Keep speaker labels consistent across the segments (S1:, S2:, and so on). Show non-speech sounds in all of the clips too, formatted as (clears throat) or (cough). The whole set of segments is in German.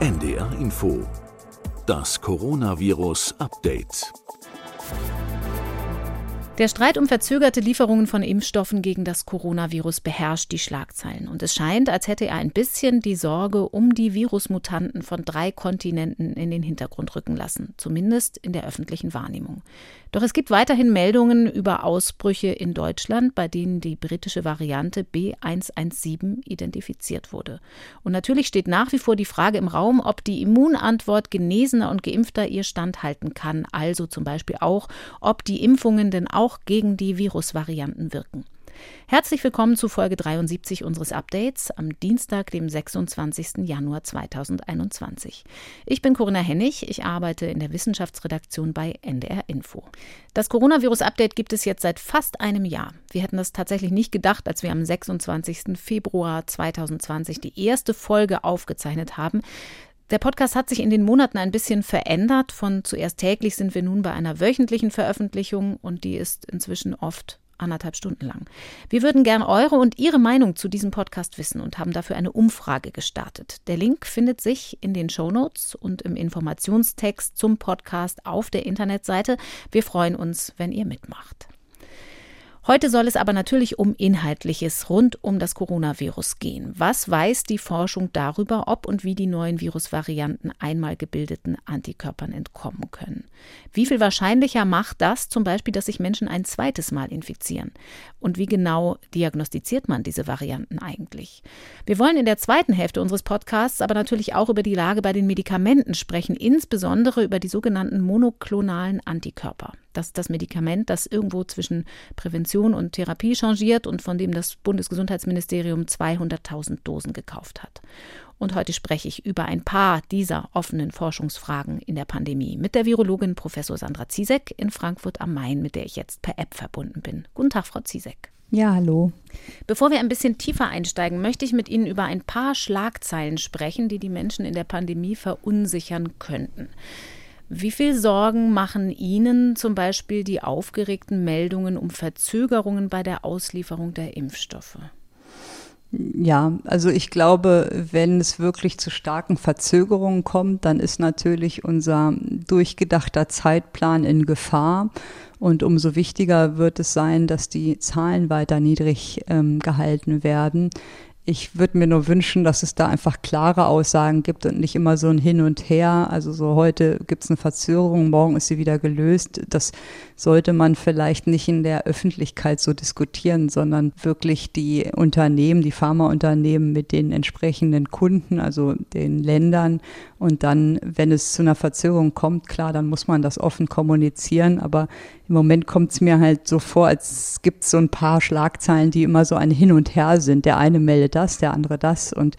S1: NDR Info. Das Coronavirus Update.
S2: Der Streit um verzögerte Lieferungen von Impfstoffen gegen das Coronavirus beherrscht die Schlagzeilen. Und es scheint, als hätte er ein bisschen die Sorge um die Virusmutanten von drei Kontinenten in den Hintergrund rücken lassen, zumindest in der öffentlichen Wahrnehmung. Doch es gibt weiterhin Meldungen über Ausbrüche in Deutschland, bei denen die britische Variante B117 identifiziert wurde. Und natürlich steht nach wie vor die Frage im Raum, ob die Immunantwort Genesener und Geimpfter ihr standhalten kann. Also zum Beispiel auch, ob die Impfungen denn auch gegen die Virusvarianten wirken. Herzlich willkommen zu Folge 73 unseres Updates am Dienstag, dem 26. Januar 2021. Ich bin Corinna Hennig, ich arbeite in der Wissenschaftsredaktion bei NDR Info. Das Coronavirus-Update gibt es jetzt seit fast einem Jahr. Wir hätten das tatsächlich nicht gedacht, als wir am 26. Februar 2020 die erste Folge aufgezeichnet haben. Der Podcast hat sich in den Monaten ein bisschen verändert. Von zuerst täglich sind wir nun bei einer wöchentlichen Veröffentlichung und die ist inzwischen oft anderthalb Stunden lang. Wir würden gern eure und Ihre Meinung zu diesem Podcast wissen und haben dafür eine Umfrage gestartet. Der Link findet sich in den Shownotes und im Informationstext zum Podcast auf der Internetseite. Wir freuen uns, wenn ihr mitmacht. Heute soll es aber natürlich um Inhaltliches rund um das Coronavirus gehen. Was weiß die Forschung darüber, ob und wie die neuen Virusvarianten einmal gebildeten Antikörpern entkommen können? Wie viel wahrscheinlicher macht das zum Beispiel, dass sich Menschen ein zweites Mal infizieren? Und wie genau diagnostiziert man diese Varianten eigentlich? Wir wollen in der zweiten Hälfte unseres Podcasts aber natürlich auch über die Lage bei den Medikamenten sprechen, insbesondere über die sogenannten monoklonalen Antikörper. Das ist das Medikament, das irgendwo zwischen Prävention und Therapie changiert und von dem das Bundesgesundheitsministerium 200.000 Dosen gekauft hat. Und heute spreche ich über ein paar dieser offenen Forschungsfragen in der Pandemie mit der Virologin Professor Sandra Ziesek in Frankfurt am Main, mit der ich jetzt per App verbunden bin. Guten Tag, Frau Ziesek.
S3: Ja, hallo.
S2: Bevor wir ein bisschen tiefer einsteigen, möchte ich mit Ihnen über ein paar Schlagzeilen sprechen, die die Menschen in der Pandemie verunsichern könnten. Wie viel Sorgen machen Ihnen zum Beispiel die aufgeregten Meldungen um Verzögerungen bei der Auslieferung der Impfstoffe?
S3: Ja, also ich glaube, wenn es wirklich zu starken Verzögerungen kommt, dann ist natürlich unser durchgedachter Zeitplan in Gefahr. Und umso wichtiger wird es sein, dass die Zahlen weiter niedrig ähm, gehalten werden. Ich würde mir nur wünschen, dass es da einfach klare Aussagen gibt und nicht immer so ein Hin und Her. Also so heute gibt es eine Verzögerung, morgen ist sie wieder gelöst. Das sollte man vielleicht nicht in der Öffentlichkeit so diskutieren, sondern wirklich die Unternehmen, die Pharmaunternehmen mit den entsprechenden Kunden, also den Ländern. Und dann, wenn es zu einer Verzögerung kommt, klar, dann muss man das offen kommunizieren. Aber im Moment kommt es mir halt so vor, als gibt es so ein paar Schlagzeilen, die immer so ein Hin und Her sind. Der eine meldet das, der andere das und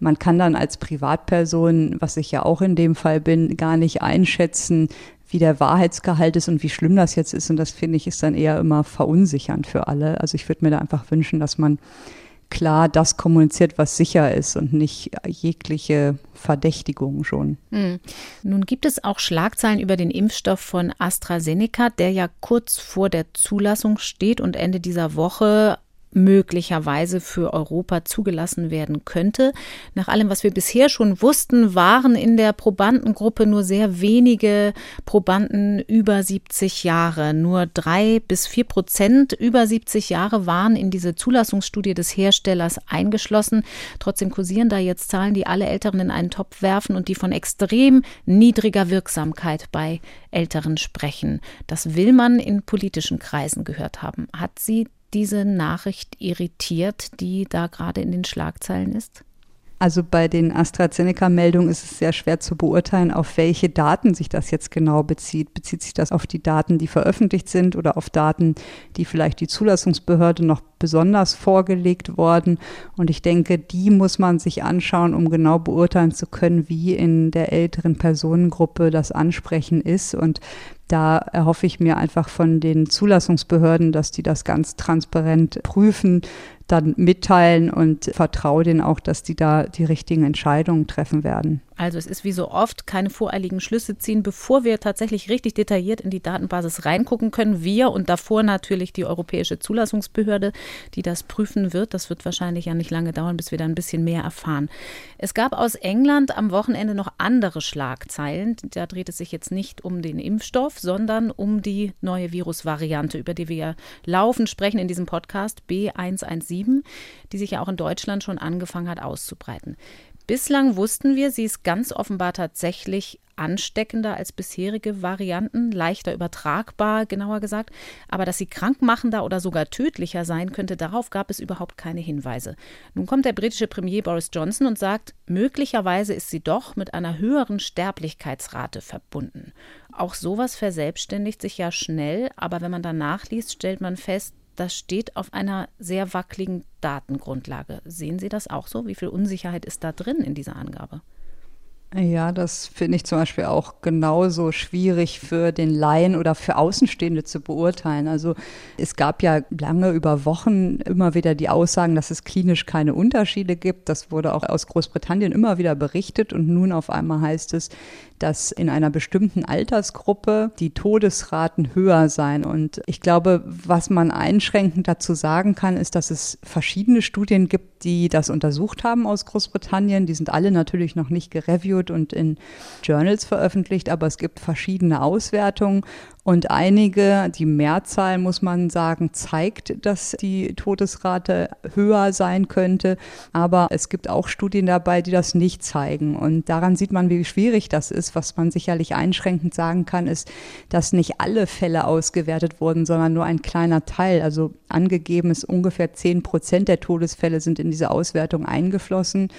S3: man kann dann als Privatperson, was ich ja auch in dem Fall bin, gar nicht einschätzen, wie der Wahrheitsgehalt ist und wie schlimm das jetzt ist. Und das finde ich ist dann eher immer verunsichernd für alle. Also ich würde mir da einfach wünschen, dass man klar das kommuniziert, was sicher ist und nicht jegliche Verdächtigung schon. Hm.
S2: Nun gibt es auch Schlagzeilen über den Impfstoff von AstraZeneca, der ja kurz vor der Zulassung steht und Ende dieser Woche möglicherweise für Europa zugelassen werden könnte. Nach allem, was wir bisher schon wussten, waren in der Probandengruppe nur sehr wenige Probanden über 70 Jahre. Nur drei bis vier Prozent über 70 Jahre waren in diese Zulassungsstudie des Herstellers eingeschlossen. Trotzdem kursieren da jetzt Zahlen, die alle Älteren in einen Topf werfen und die von extrem niedriger Wirksamkeit bei Älteren sprechen. Das will man in politischen Kreisen gehört haben. Hat sie diese Nachricht irritiert, die da gerade in den Schlagzeilen ist?
S3: Also bei den AstraZeneca-Meldungen ist es sehr schwer zu beurteilen, auf welche Daten sich das jetzt genau bezieht. Bezieht sich das auf die Daten, die veröffentlicht sind oder auf Daten, die vielleicht die Zulassungsbehörde noch besonders vorgelegt worden? Und ich denke, die muss man sich anschauen, um genau beurteilen zu können, wie in der älteren Personengruppe das Ansprechen ist. Und da erhoffe ich mir einfach von den Zulassungsbehörden, dass die das ganz transparent prüfen, dann mitteilen und vertraue denen auch, dass die da die richtigen Entscheidungen treffen werden.
S2: Also es ist wie so oft keine voreiligen Schlüsse ziehen, bevor wir tatsächlich richtig detailliert in die Datenbasis reingucken können. Wir und davor natürlich die Europäische Zulassungsbehörde, die das prüfen wird. Das wird wahrscheinlich ja nicht lange dauern, bis wir da ein bisschen mehr erfahren. Es gab aus England am Wochenende noch andere Schlagzeilen. Da dreht es sich jetzt nicht um den Impfstoff, sondern um die neue Virusvariante, über die wir ja laufend sprechen in diesem Podcast B117, die sich ja auch in Deutschland schon angefangen hat auszubreiten. Bislang wussten wir, sie ist ganz offenbar tatsächlich ansteckender als bisherige Varianten, leichter übertragbar, genauer gesagt. Aber dass sie krankmachender oder sogar tödlicher sein könnte, darauf gab es überhaupt keine Hinweise. Nun kommt der britische Premier Boris Johnson und sagt, möglicherweise ist sie doch mit einer höheren Sterblichkeitsrate verbunden. Auch sowas verselbstständigt sich ja schnell, aber wenn man da nachliest, stellt man fest, das steht auf einer sehr wackeligen Datengrundlage. Sehen Sie das auch so? Wie viel Unsicherheit ist da drin in dieser Angabe?
S3: Ja, das finde ich zum Beispiel auch genauso schwierig für den Laien oder für Außenstehende zu beurteilen. Also es gab ja lange über Wochen immer wieder die Aussagen, dass es klinisch keine Unterschiede gibt. Das wurde auch aus Großbritannien immer wieder berichtet und nun auf einmal heißt es, dass in einer bestimmten Altersgruppe die Todesraten höher seien. Und ich glaube, was man einschränkend dazu sagen kann, ist, dass es verschiedene Studien gibt, die das untersucht haben aus Großbritannien. Die sind alle natürlich noch nicht gereviewt und in Journals veröffentlicht, aber es gibt verschiedene Auswertungen und einige, die Mehrzahl muss man sagen, zeigt, dass die Todesrate höher sein könnte. Aber es gibt auch Studien dabei, die das nicht zeigen. Und daran sieht man, wie schwierig das ist. Was man sicherlich einschränkend sagen kann, ist, dass nicht alle Fälle ausgewertet wurden, sondern nur ein kleiner Teil. Also angegeben ist ungefähr zehn Prozent der Todesfälle sind in diese Auswertung eingeflossen.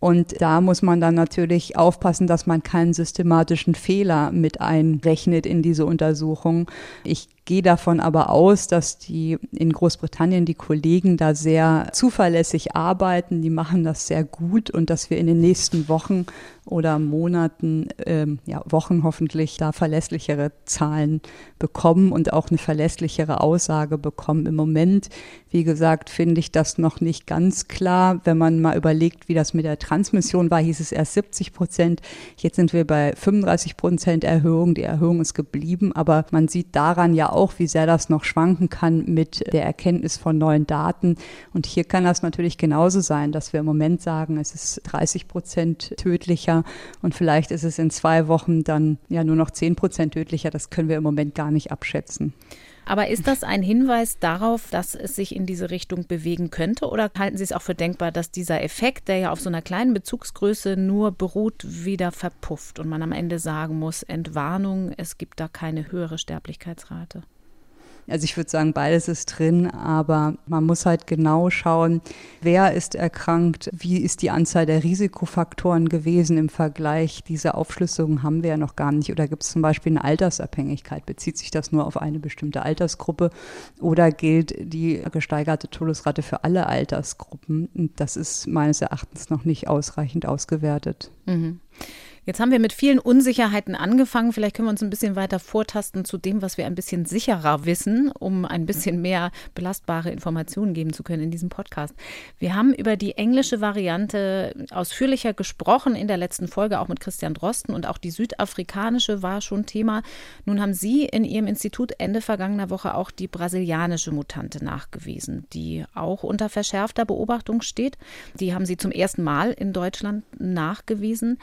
S3: Und da muss man dann natürlich aufpassen, dass man keinen systematischen Fehler mit einrechnet in diese Untersuchung. Ich gehe davon aber aus, dass die in Großbritannien die Kollegen da sehr zuverlässig arbeiten, die machen das sehr gut und dass wir in den nächsten Wochen oder Monaten, ähm, ja, Wochen hoffentlich da verlässlichere Zahlen bekommen und auch eine verlässlichere Aussage bekommen. Im Moment, wie gesagt, finde ich das noch nicht ganz klar. Wenn man mal überlegt, wie das mit der Transmission war, hieß es erst 70 Prozent. Jetzt sind wir bei 35 Prozent Erhöhung. Die Erhöhung ist geblieben, aber man sieht daran ja auch, wie sehr das noch schwanken kann mit der Erkenntnis von neuen Daten. Und hier kann das natürlich genauso sein, dass wir im Moment sagen, es ist 30 Prozent tödlicher und vielleicht ist es in zwei Wochen dann ja nur noch 10 Prozent tödlicher. Das können wir im Moment gar nicht abschätzen.
S2: Aber ist das ein Hinweis darauf, dass es sich in diese Richtung bewegen könnte? Oder halten Sie es auch für denkbar, dass dieser Effekt, der ja auf so einer kleinen Bezugsgröße nur beruht, wieder verpufft und man am Ende sagen muss, Entwarnung, es gibt da keine höhere Sterblichkeitsrate?
S3: Also ich würde sagen, beides ist drin, aber man muss halt genau schauen, wer ist erkrankt, wie ist die Anzahl der Risikofaktoren gewesen im Vergleich. Diese Aufschlüsselung haben wir ja noch gar nicht. Oder gibt es zum Beispiel eine Altersabhängigkeit? Bezieht sich das nur auf eine bestimmte Altersgruppe oder gilt die gesteigerte Todesrate für alle Altersgruppen? Das ist meines Erachtens noch nicht ausreichend ausgewertet.
S2: Mhm. Jetzt haben wir mit vielen Unsicherheiten angefangen. Vielleicht können wir uns ein bisschen weiter vortasten zu dem, was wir ein bisschen sicherer wissen, um ein bisschen mehr belastbare Informationen geben zu können in diesem Podcast. Wir haben über die englische Variante ausführlicher gesprochen in der letzten Folge, auch mit Christian Drosten und auch die südafrikanische war schon Thema. Nun haben Sie in Ihrem Institut Ende vergangener Woche auch die brasilianische Mutante nachgewiesen, die auch unter verschärfter Beobachtung steht. Die haben Sie zum ersten Mal in Deutschland nachgewiesen.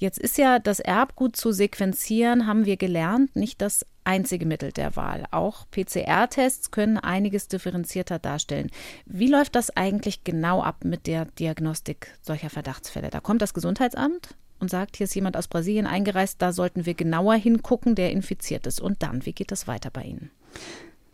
S2: Jetzt ist ja das Erbgut zu sequenzieren, haben wir gelernt, nicht das einzige Mittel der Wahl. Auch PCR-Tests können einiges differenzierter darstellen. Wie läuft das eigentlich genau ab mit der Diagnostik solcher Verdachtsfälle? Da kommt das Gesundheitsamt und sagt, hier ist jemand aus Brasilien eingereist, da sollten wir genauer hingucken, der infiziert ist. Und dann, wie geht das weiter bei Ihnen?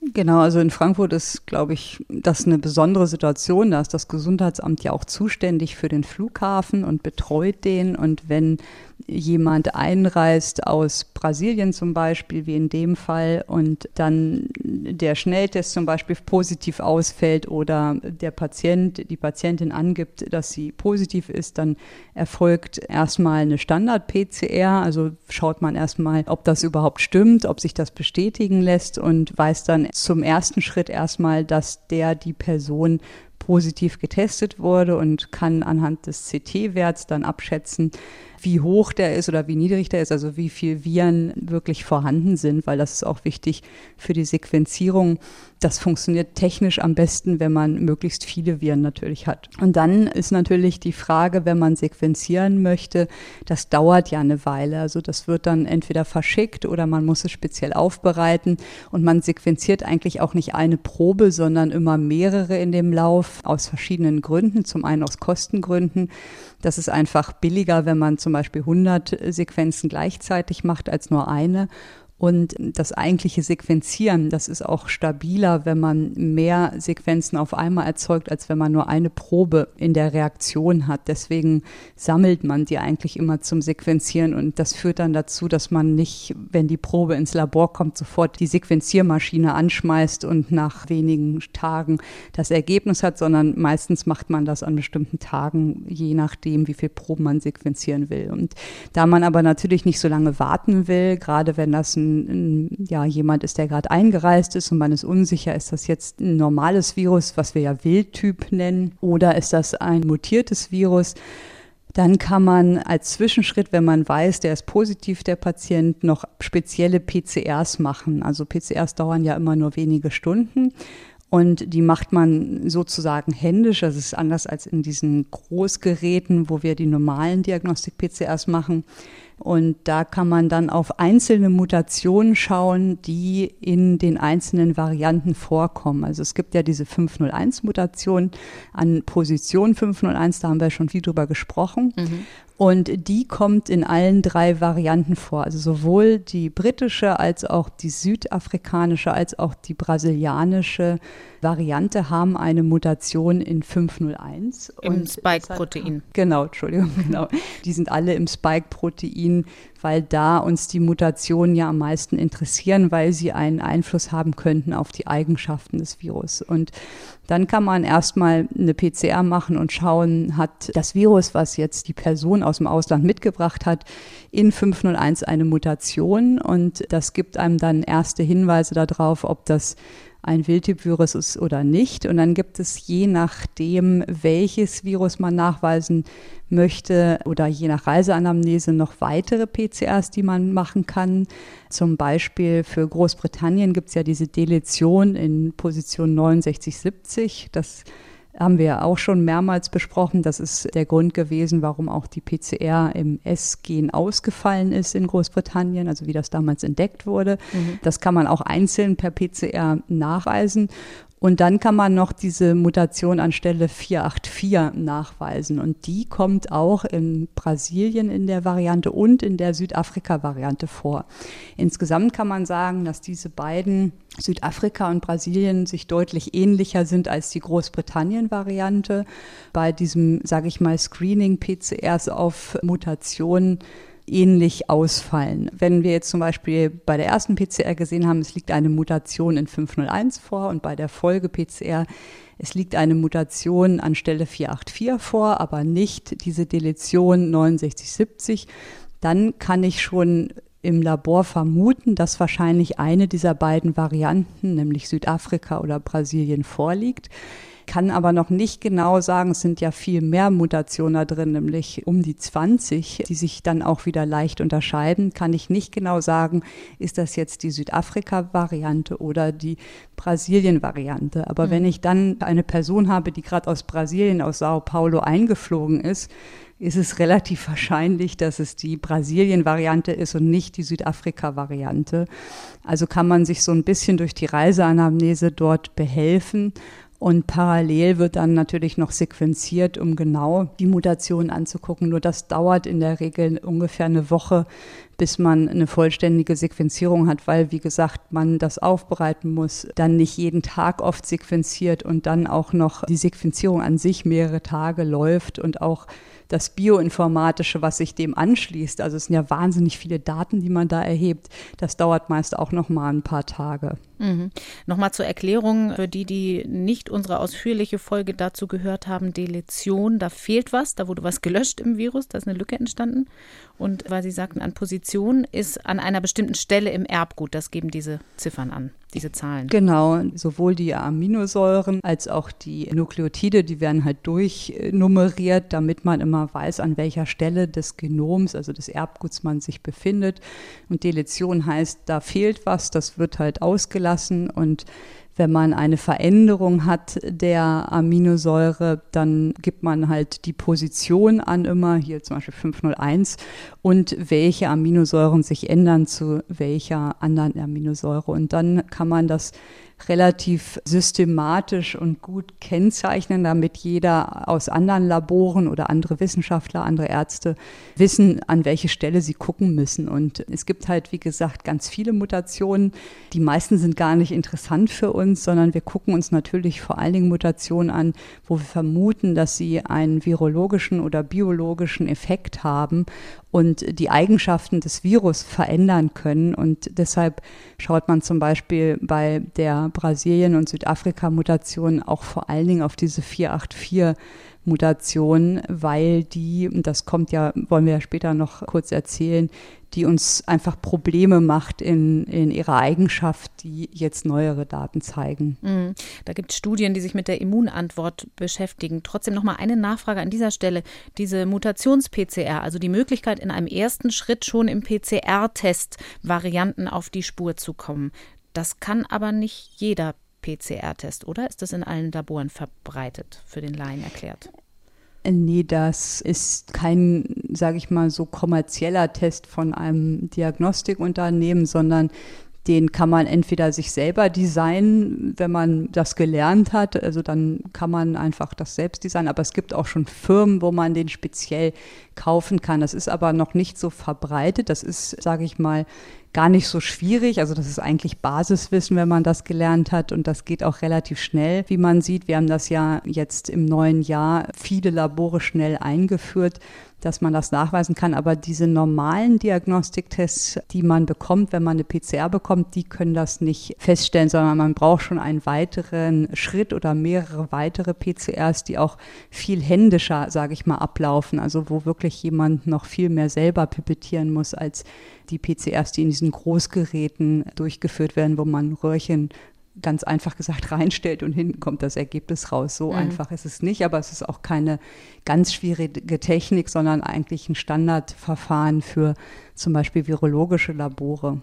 S3: Genau, also in Frankfurt ist, glaube ich, das eine besondere Situation. Da ist das Gesundheitsamt ja auch zuständig für den Flughafen und betreut den. Und wenn jemand einreist aus Brasilien zum Beispiel, wie in dem Fall, und dann der Schnelltest zum Beispiel positiv ausfällt oder der Patient, die Patientin angibt, dass sie positiv ist, dann erfolgt erstmal eine Standard-PCR, also schaut man erstmal, ob das überhaupt stimmt, ob sich das bestätigen lässt und weiß dann zum ersten Schritt erstmal, dass der die Person positiv getestet wurde und kann anhand des CT-Werts dann abschätzen, wie hoch der ist oder wie niedrig der ist, also wie viel Viren wirklich vorhanden sind, weil das ist auch wichtig für die Sequenzierung. Das funktioniert technisch am besten, wenn man möglichst viele Viren natürlich hat. Und dann ist natürlich die Frage, wenn man sequenzieren möchte, das dauert ja eine Weile. Also das wird dann entweder verschickt oder man muss es speziell aufbereiten und man sequenziert eigentlich auch nicht eine Probe, sondern immer mehrere in dem Lauf aus verschiedenen Gründen. Zum einen aus Kostengründen. Das ist einfach billiger, wenn man zum Beispiel 100 Sequenzen gleichzeitig macht als nur eine. Und das eigentliche Sequenzieren, das ist auch stabiler, wenn man mehr Sequenzen auf einmal erzeugt, als wenn man nur eine Probe in der Reaktion hat. Deswegen sammelt man die eigentlich immer zum Sequenzieren und das führt dann dazu, dass man nicht, wenn die Probe ins Labor kommt, sofort die Sequenziermaschine anschmeißt und nach wenigen Tagen das Ergebnis hat, sondern meistens macht man das an bestimmten Tagen, je nachdem, wie viel Proben man sequenzieren will. Und da man aber natürlich nicht so lange warten will, gerade wenn das ein ja, jemand ist, der gerade eingereist ist und man ist unsicher, ist das jetzt ein normales Virus, was wir ja Wildtyp nennen, oder ist das ein mutiertes Virus? Dann kann man als Zwischenschritt, wenn man weiß, der ist positiv, der Patient, noch spezielle PCRs machen. Also PCRs dauern ja immer nur wenige Stunden. Und die macht man sozusagen händisch. Das ist anders als in diesen Großgeräten, wo wir die normalen Diagnostik-PCRs machen. Und da kann man dann auf einzelne Mutationen schauen, die in den einzelnen Varianten vorkommen. Also es gibt ja diese 501-Mutation an Position 501, da haben wir schon viel drüber gesprochen. Mhm. Und die kommt in allen drei Varianten vor. Also sowohl die britische als auch die südafrikanische als auch die brasilianische Variante haben eine Mutation in 501.
S2: Im Spike-Protein. (laughs)
S3: Genau, Entschuldigung, genau. Die sind alle im Spike-Protein, weil da uns die Mutationen ja am meisten interessieren, weil sie einen Einfluss haben könnten auf die Eigenschaften des Virus. Und dann kann man erstmal eine PCR machen und schauen, hat das Virus, was jetzt die Person aus dem Ausland mitgebracht hat, in 501 eine Mutation. Und das gibt einem dann erste Hinweise darauf, ob das ein Wildtyp-Virus ist oder nicht. Und dann gibt es je nachdem, welches Virus man nachweisen möchte oder je nach Reiseanamnese noch weitere PCRs, die man machen kann. Zum Beispiel für Großbritannien gibt es ja diese Deletion in Position 6970. Das haben wir auch schon mehrmals besprochen. Das ist der Grund gewesen, warum auch die PCR im S-Gen ausgefallen ist in Großbritannien, also wie das damals entdeckt wurde. Mhm. Das kann man auch einzeln per PCR nachweisen. Und dann kann man noch diese Mutation an Stelle 484 nachweisen. Und die kommt auch in Brasilien in der Variante und in der Südafrika-Variante vor. Insgesamt kann man sagen, dass diese beiden Südafrika und Brasilien sich deutlich ähnlicher sind als die Großbritannien-Variante. Bei diesem, sage ich mal, Screening PCRs auf Mutationen ähnlich ausfallen. Wenn wir jetzt zum Beispiel bei der ersten PCR gesehen haben, es liegt eine Mutation in 501 vor und bei der Folge-PCR es liegt eine Mutation an Stelle 484 vor, aber nicht diese Deletion 6970, dann kann ich schon im Labor vermuten, dass wahrscheinlich eine dieser beiden Varianten, nämlich Südafrika oder Brasilien, vorliegt kann aber noch nicht genau sagen, es sind ja viel mehr Mutationen da drin, nämlich um die 20, die sich dann auch wieder leicht unterscheiden, kann ich nicht genau sagen, ist das jetzt die Südafrika-Variante oder die Brasilien-Variante. Aber mhm. wenn ich dann eine Person habe, die gerade aus Brasilien, aus Sao Paulo eingeflogen ist, ist es relativ (laughs) wahrscheinlich, dass es die Brasilien-Variante ist und nicht die Südafrika-Variante. Also kann man sich so ein bisschen durch die Reiseanamnese dort behelfen und parallel wird dann natürlich noch sequenziert, um genau die Mutation anzugucken. Nur das dauert in der Regel ungefähr eine Woche, bis man eine vollständige Sequenzierung hat, weil, wie gesagt, man das aufbereiten muss, dann nicht jeden Tag oft sequenziert und dann auch noch die Sequenzierung an sich mehrere Tage läuft und auch das Bioinformatische, was sich dem anschließt. Also es sind ja wahnsinnig viele Daten, die man da erhebt. Das dauert meist auch noch mal ein paar Tage.
S2: Mhm. Nochmal zur Erklärung für die, die nicht unsere ausführliche Folge dazu gehört haben, Deletion, da fehlt was, da wurde was gelöscht im Virus, da ist eine Lücke entstanden. Und weil Sie sagten, an Position ist an einer bestimmten Stelle im Erbgut. Das geben diese Ziffern an, diese Zahlen.
S3: Genau, sowohl die Aminosäuren als auch die Nukleotide, die werden halt durchnummeriert, damit man immer weiß, an welcher Stelle des Genoms, also des Erbguts man sich befindet. Und Deletion heißt, da fehlt was, das wird halt ausgelassen und wenn man eine Veränderung hat der Aminosäure, dann gibt man halt die Position an immer, hier zum Beispiel 501, und welche Aminosäuren sich ändern zu welcher anderen Aminosäure. Und dann kann man das relativ systematisch und gut kennzeichnen, damit jeder aus anderen Laboren oder andere Wissenschaftler, andere Ärzte wissen, an welche Stelle sie gucken müssen. Und es gibt halt, wie gesagt, ganz viele Mutationen. Die meisten sind gar nicht interessant für uns, sondern wir gucken uns natürlich vor allen Dingen Mutationen an, wo wir vermuten, dass sie einen virologischen oder biologischen Effekt haben und die Eigenschaften des Virus verändern können. Und deshalb schaut man zum Beispiel bei der Brasilien- und Südafrika-Mutation auch vor allen Dingen auf diese 484 Mutation, weil die, das kommt ja, wollen wir ja später noch kurz erzählen, die uns einfach Probleme macht in, in ihrer Eigenschaft, die jetzt neuere Daten zeigen.
S2: Mhm. Da gibt es Studien, die sich mit der Immunantwort beschäftigen. Trotzdem noch mal eine Nachfrage an dieser Stelle. Diese Mutations-PCR, also die Möglichkeit, in einem ersten Schritt schon im PCR-Test Varianten auf die Spur zu kommen. Das kann aber nicht jeder PCR-Test, oder? Ist das in allen Laboren verbreitet, für den Laien erklärt?
S3: Nee, das ist kein, sage ich mal, so kommerzieller Test von einem Diagnostikunternehmen, sondern den kann man entweder sich selber designen, wenn man das gelernt hat, also dann kann man einfach das selbst designen, aber es gibt auch schon Firmen, wo man den speziell kaufen kann. Das ist aber noch nicht so verbreitet. Das ist, sage ich mal, gar nicht so schwierig. Also das ist eigentlich Basiswissen, wenn man das gelernt hat und das geht auch relativ schnell, wie man sieht. Wir haben das ja jetzt im neuen Jahr viele Labore schnell eingeführt, dass man das nachweisen kann. Aber diese normalen Diagnostiktests, die man bekommt, wenn man eine PCR bekommt, die können das nicht feststellen, sondern man braucht schon einen weiteren Schritt oder mehrere weitere PCRs, die auch viel händischer, sage ich mal, ablaufen. Also wo wirklich jemand noch viel mehr selber pipettieren muss als die PCRs, die in diesen Großgeräten durchgeführt werden, wo man Röhrchen ganz einfach gesagt (laughs) reinstellt und hinten kommt das Ergebnis raus. So mhm. einfach ist es nicht, aber es ist auch keine ganz schwierige Technik, sondern eigentlich ein Standardverfahren für zum Beispiel virologische Labore.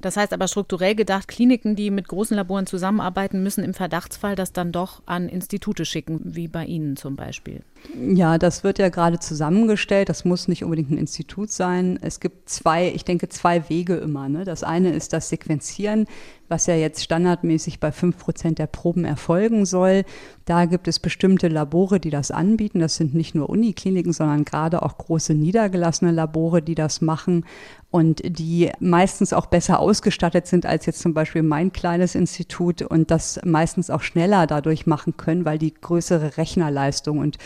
S2: Das heißt aber strukturell gedacht, Kliniken, die mit großen Laboren zusammenarbeiten, müssen im Verdachtsfall das dann doch an Institute schicken, wie bei Ihnen zum Beispiel.
S3: Ja, das wird ja gerade zusammengestellt. Das muss nicht unbedingt ein Institut sein. Es gibt zwei, ich denke, zwei Wege immer. Ne? Das eine ist das Sequenzieren, was ja jetzt standardmäßig bei fünf Prozent der Proben erfolgen soll. Da gibt es bestimmte Labore, die das anbieten. Das sind nicht nur Unikliniken, sondern gerade auch große niedergelassene Labore, die das machen und die meistens auch besser ausgestattet sind als jetzt zum Beispiel mein kleines Institut und das meistens auch schneller dadurch machen können, weil die größere Rechnerleistung und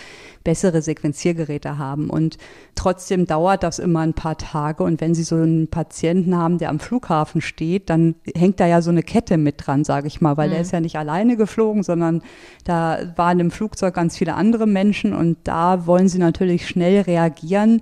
S3: bessere Sequenziergeräte haben. Und trotzdem dauert das immer ein paar Tage. Und wenn Sie so einen Patienten haben, der am Flughafen steht, dann hängt da ja so eine Kette mit dran, sage ich mal, weil mhm. der ist ja nicht alleine geflogen, sondern da waren im Flugzeug ganz viele andere Menschen und da wollen Sie natürlich schnell reagieren.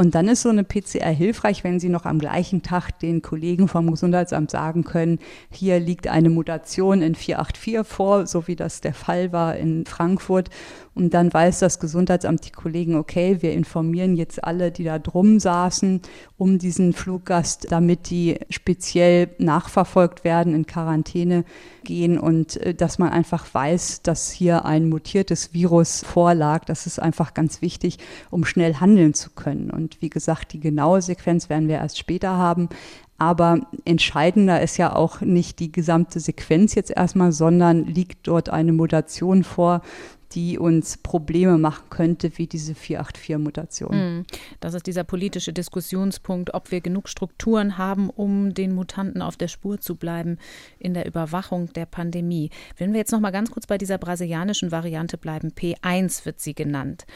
S3: Und dann ist so eine PCR hilfreich, wenn Sie noch am gleichen Tag den Kollegen vom Gesundheitsamt sagen können, hier liegt eine Mutation in 484 vor, so wie das der Fall war in Frankfurt. Und dann weiß das Gesundheitsamt die Kollegen, okay, wir informieren jetzt alle, die da drum saßen, um diesen Fluggast, damit die speziell nachverfolgt werden, in Quarantäne gehen und äh, dass man einfach weiß, dass hier ein mutiertes Virus vorlag. Das ist einfach ganz wichtig, um schnell handeln zu können. Und wie gesagt, die genaue Sequenz werden wir erst später haben. Aber entscheidender ist ja auch nicht die gesamte Sequenz jetzt erstmal, sondern liegt dort eine Mutation vor, die uns Probleme machen könnte, wie diese 484-Mutation. Hm.
S2: Das ist dieser politische Diskussionspunkt, ob wir genug Strukturen haben, um den Mutanten auf der Spur zu bleiben in der Überwachung der Pandemie. Wenn wir jetzt noch mal ganz kurz bei dieser brasilianischen Variante bleiben, P1 wird sie genannt.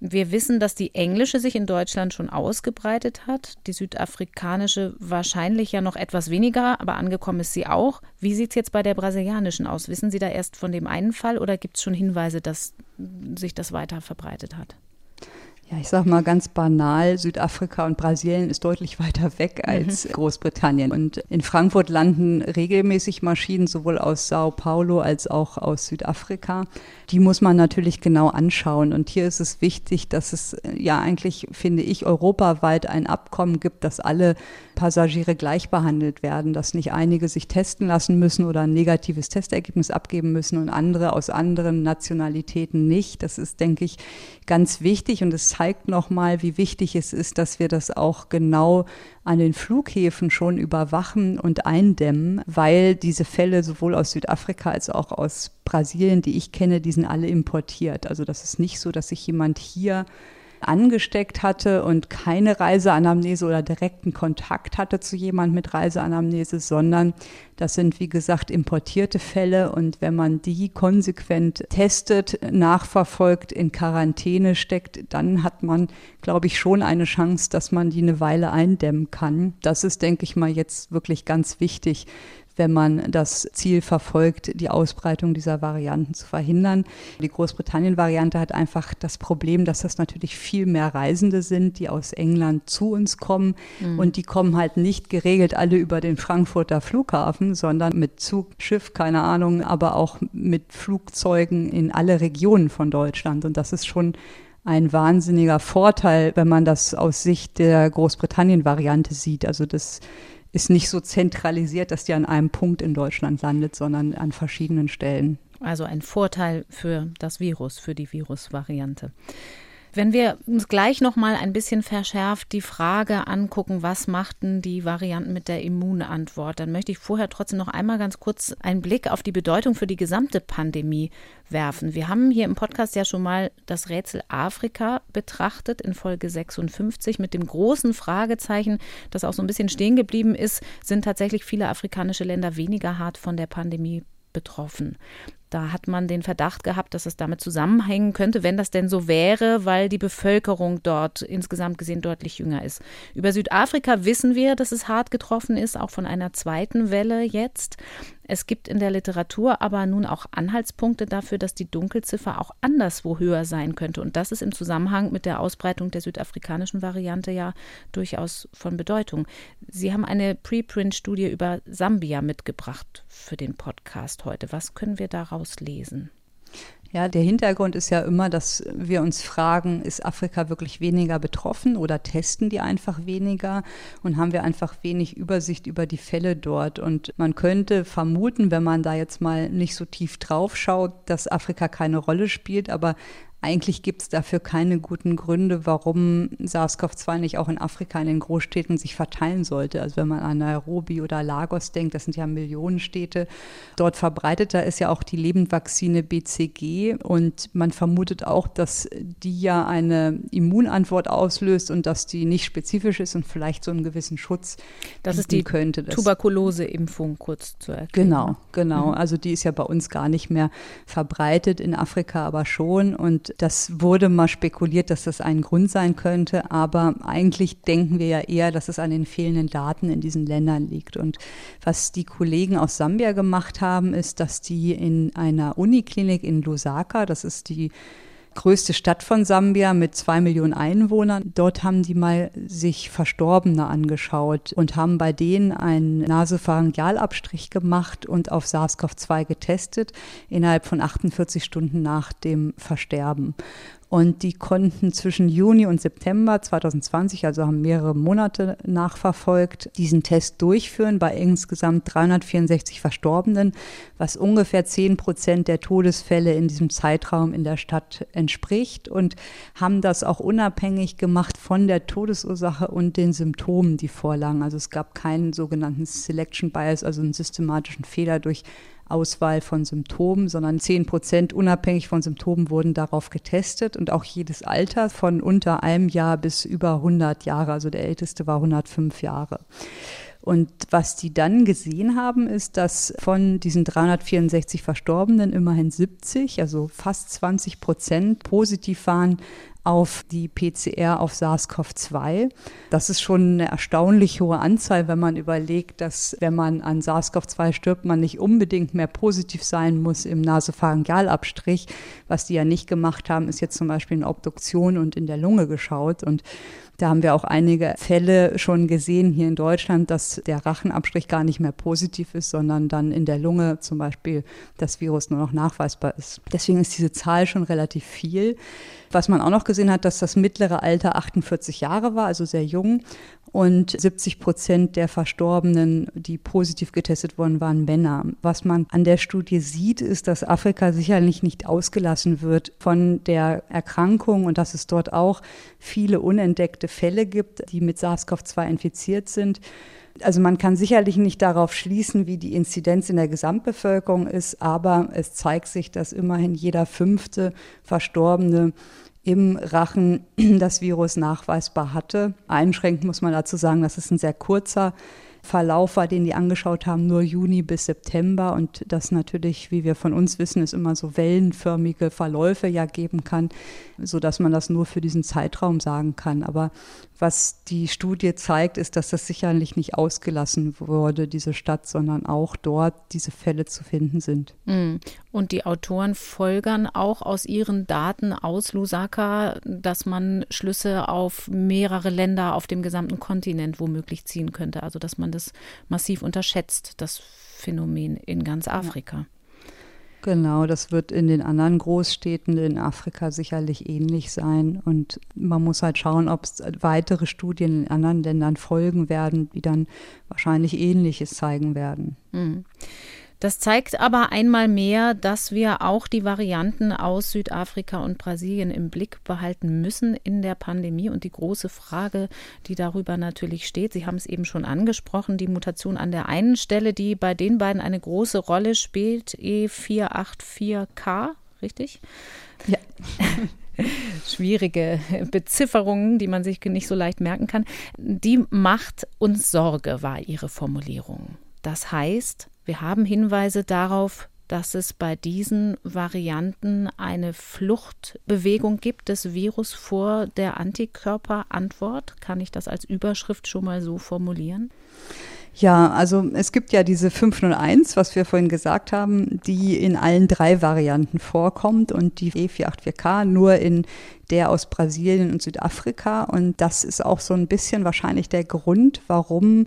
S2: Wir wissen, dass die englische sich in Deutschland schon ausgebreitet hat, die südafrikanische wahrscheinlich ja noch etwas weniger, aber angekommen ist sie auch. Wie sieht es jetzt bei der brasilianischen aus? Wissen Sie da erst von dem einen Fall oder gibt es schon Hinweise, dass sich das weiter verbreitet hat?
S3: Ja, ich sag mal ganz banal, Südafrika und Brasilien ist deutlich weiter weg mhm. als mhm. Großbritannien. Und in Frankfurt landen regelmäßig Maschinen sowohl aus Sao Paulo als auch aus Südafrika. Die muss man natürlich genau anschauen. Und hier ist es wichtig, dass es ja eigentlich, finde ich, europaweit ein Abkommen gibt, dass alle Passagiere gleich behandelt werden, dass nicht einige sich testen lassen müssen oder ein negatives Testergebnis abgeben müssen und andere aus anderen Nationalitäten nicht. Das ist, denke ich, ganz wichtig und es zeigt nochmal, wie wichtig es ist, dass wir das auch genau an den Flughäfen schon überwachen und eindämmen, weil diese Fälle sowohl aus Südafrika als auch aus Brasilien, die ich kenne, die sind alle importiert. Also das ist nicht so, dass sich jemand hier angesteckt hatte und keine Reiseanamnese oder direkten Kontakt hatte zu jemand mit Reiseanamnese, sondern das sind, wie gesagt, importierte Fälle. Und wenn man die konsequent testet, nachverfolgt, in Quarantäne steckt, dann hat man, glaube ich, schon eine Chance, dass man die eine Weile eindämmen kann. Das ist, denke ich mal, jetzt wirklich ganz wichtig, wenn man das Ziel verfolgt, die Ausbreitung dieser Varianten zu verhindern. Die Großbritannien-Variante hat einfach das Problem, dass das natürlich viel mehr Reisende sind, die aus England zu uns kommen. Mhm. Und die kommen halt nicht geregelt alle über den Frankfurter Flughafen, sondern mit Zug, Schiff, keine Ahnung, aber auch mit Flugzeugen in alle Regionen von Deutschland. Und das ist schon ein wahnsinniger Vorteil, wenn man das aus Sicht der Großbritannien-Variante sieht. Also das ist nicht so zentralisiert, dass die an einem Punkt in Deutschland landet, sondern an verschiedenen Stellen.
S2: Also ein Vorteil für das Virus, für die Virusvariante. Wenn wir uns gleich noch mal ein bisschen verschärft die Frage angucken, was machten die Varianten mit der Immunantwort, dann möchte ich vorher trotzdem noch einmal ganz kurz einen Blick auf die Bedeutung für die gesamte Pandemie werfen. Wir haben hier im Podcast ja schon mal das Rätsel Afrika betrachtet in Folge 56 mit dem großen Fragezeichen, das auch so ein bisschen stehen geblieben ist, sind tatsächlich viele afrikanische Länder weniger hart von der Pandemie betroffen. Da hat man den Verdacht gehabt, dass es damit zusammenhängen könnte, wenn das denn so wäre, weil die Bevölkerung dort insgesamt gesehen deutlich jünger ist. Über Südafrika wissen wir, dass es hart getroffen ist, auch von einer zweiten Welle jetzt. Es gibt in der Literatur aber nun auch Anhaltspunkte dafür, dass die Dunkelziffer auch anderswo höher sein könnte. Und das ist im Zusammenhang mit der Ausbreitung der südafrikanischen Variante ja durchaus von Bedeutung. Sie haben eine Preprint-Studie über Sambia mitgebracht für den Podcast heute. Was können wir daraus lesen?
S3: Ja, der Hintergrund ist ja immer, dass wir uns fragen, ist Afrika wirklich weniger betroffen oder testen die einfach weniger und haben wir einfach wenig Übersicht über die Fälle dort? Und man könnte vermuten, wenn man da jetzt mal nicht so tief drauf schaut, dass Afrika keine Rolle spielt, aber eigentlich gibt es dafür keine guten Gründe, warum SARS-CoV-2 nicht auch in Afrika in den Großstädten sich verteilen sollte. Also wenn man an Nairobi oder Lagos denkt, das sind ja Millionenstädte. Dort verbreiteter ist ja auch die Lebendvakzine BCG und man vermutet auch, dass die ja eine Immunantwort auslöst und dass die nicht spezifisch ist und vielleicht so einen gewissen Schutz
S2: das ist die könnte. Tuberkulose-Impfung kurz zu erklären.
S3: Genau, genau. Mhm. Also die ist ja bei uns gar nicht mehr verbreitet, in Afrika aber schon und das wurde mal spekuliert, dass das ein Grund sein könnte, aber eigentlich denken wir ja eher, dass es an den fehlenden Daten in diesen Ländern liegt. Und was die Kollegen aus Sambia gemacht haben, ist, dass die in einer Uniklinik in Lusaka, das ist die größte Stadt von Sambia mit zwei Millionen Einwohnern. Dort haben die mal sich Verstorbene angeschaut und haben bei denen einen Nasopharyngealabstrich gemacht und auf SARS-CoV-2 getestet innerhalb von 48 Stunden nach dem Versterben. Und die konnten zwischen Juni und September 2020, also haben mehrere Monate nachverfolgt, diesen Test durchführen bei insgesamt 364 Verstorbenen, was ungefähr 10 Prozent der Todesfälle in diesem Zeitraum in der Stadt entspricht und haben das auch unabhängig gemacht von der Todesursache und den Symptomen, die vorlagen. Also es gab keinen sogenannten Selection Bias, also einen systematischen Fehler durch Auswahl von Symptomen, sondern 10 Prozent unabhängig von Symptomen wurden darauf getestet und auch jedes Alter von unter einem Jahr bis über 100 Jahre. Also der älteste war 105 Jahre. Und was die dann gesehen haben, ist, dass von diesen 364 Verstorbenen immerhin 70, also fast 20 Prozent positiv waren auf die PCR auf SARS-CoV-2. Das ist schon eine erstaunlich hohe Anzahl, wenn man überlegt, dass wenn man an SARS-CoV-2 stirbt, man nicht unbedingt mehr positiv sein muss im Nasopharyngealabstrich. Was die ja nicht gemacht haben, ist jetzt zum Beispiel in Obduktion und in der Lunge geschaut und da haben wir auch einige Fälle schon gesehen hier in Deutschland, dass der Rachenabstrich gar nicht mehr positiv ist, sondern dann in der Lunge zum Beispiel das Virus nur noch nachweisbar ist. Deswegen ist diese Zahl schon relativ viel. Was man auch noch gesehen hat, dass das mittlere Alter 48 Jahre war, also sehr jung. Und 70 Prozent der Verstorbenen, die positiv getestet wurden, waren Männer. Was man an der Studie sieht, ist, dass Afrika sicherlich nicht ausgelassen wird von der Erkrankung und dass es dort auch viele unentdeckte Fälle gibt, die mit SARS-CoV-2 infiziert sind. Also man kann sicherlich nicht darauf schließen, wie die Inzidenz in der Gesamtbevölkerung ist, aber es zeigt sich, dass immerhin jeder fünfte Verstorbene im Rachen (clears throat) das Virus nachweisbar hatte. Einschränkend muss man dazu sagen, dass es ein sehr kurzer Verlauf war, den die angeschaut haben, nur Juni bis September und das natürlich, wie wir von uns wissen, es immer so wellenförmige Verläufe ja geben kann, so dass man das nur für diesen Zeitraum sagen kann. Aber was die Studie zeigt, ist, dass das sicherlich nicht ausgelassen wurde, diese Stadt, sondern auch dort diese Fälle zu finden sind.
S2: Mm. Und die Autoren folgern auch aus ihren Daten aus Lusaka, dass man Schlüsse auf mehrere Länder auf dem gesamten Kontinent womöglich ziehen könnte. Also dass man das massiv unterschätzt, das Phänomen in ganz Afrika.
S3: Genau, das wird in den anderen Großstädten in Afrika sicherlich ähnlich sein. Und man muss halt schauen, ob es weitere Studien in anderen Ländern folgen werden, die dann wahrscheinlich Ähnliches zeigen werden.
S2: Mhm. Das zeigt aber einmal mehr, dass wir auch die Varianten aus Südafrika und Brasilien im Blick behalten müssen in der Pandemie. Und die große Frage, die darüber natürlich steht, Sie haben es eben schon angesprochen, die Mutation an der einen Stelle, die bei den beiden eine große Rolle spielt, E484K, richtig?
S3: Ja. (laughs)
S2: schwierige Bezifferungen, die man sich nicht so leicht merken kann. Die macht uns Sorge, war Ihre Formulierung. Das heißt, wir haben Hinweise darauf, dass es bei diesen Varianten eine Fluchtbewegung gibt des Virus vor der Antikörperantwort. Kann ich das als Überschrift schon mal so formulieren?
S3: Ja, also es gibt ja diese 501, was wir vorhin gesagt haben, die in allen drei Varianten vorkommt und die E484K nur in der aus Brasilien und Südafrika. Und das ist auch so ein bisschen wahrscheinlich der Grund, warum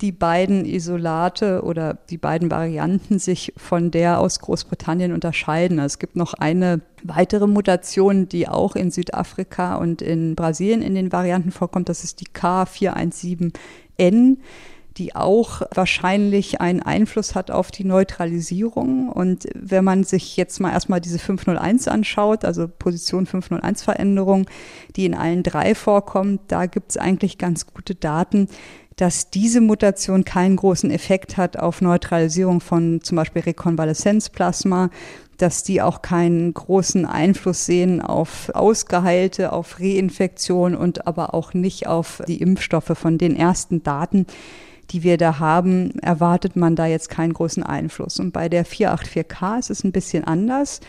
S3: die beiden Isolate oder die beiden Varianten sich von der aus Großbritannien unterscheiden. Es gibt noch eine weitere Mutation, die auch in Südafrika und in Brasilien in den Varianten vorkommt. Das ist die K417N die auch wahrscheinlich einen Einfluss hat auf die Neutralisierung. Und wenn man sich jetzt mal erstmal diese 501 anschaut, also Position 501 Veränderung, die in allen drei vorkommt, da gibt es eigentlich ganz gute Daten, dass diese Mutation keinen großen Effekt hat auf Neutralisierung von zum Beispiel Rekonvaleszenzplasma, dass die auch keinen großen Einfluss sehen auf Ausgeheilte, auf Reinfektion und aber auch nicht auf die Impfstoffe von den ersten Daten die wir da haben, erwartet man da jetzt keinen großen Einfluss. Und bei der 484K ist es ein bisschen anders.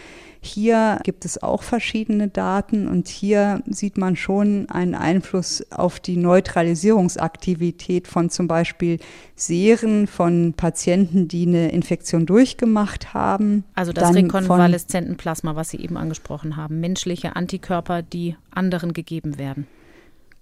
S3: Hier gibt es auch verschiedene Daten und hier sieht man schon einen Einfluss auf die Neutralisierungsaktivität von zum Beispiel Seren von Patienten, die eine Infektion durchgemacht haben.
S2: Also das Rekonvaleszentenplasma, was Sie eben angesprochen haben, menschliche Antikörper, die anderen gegeben werden.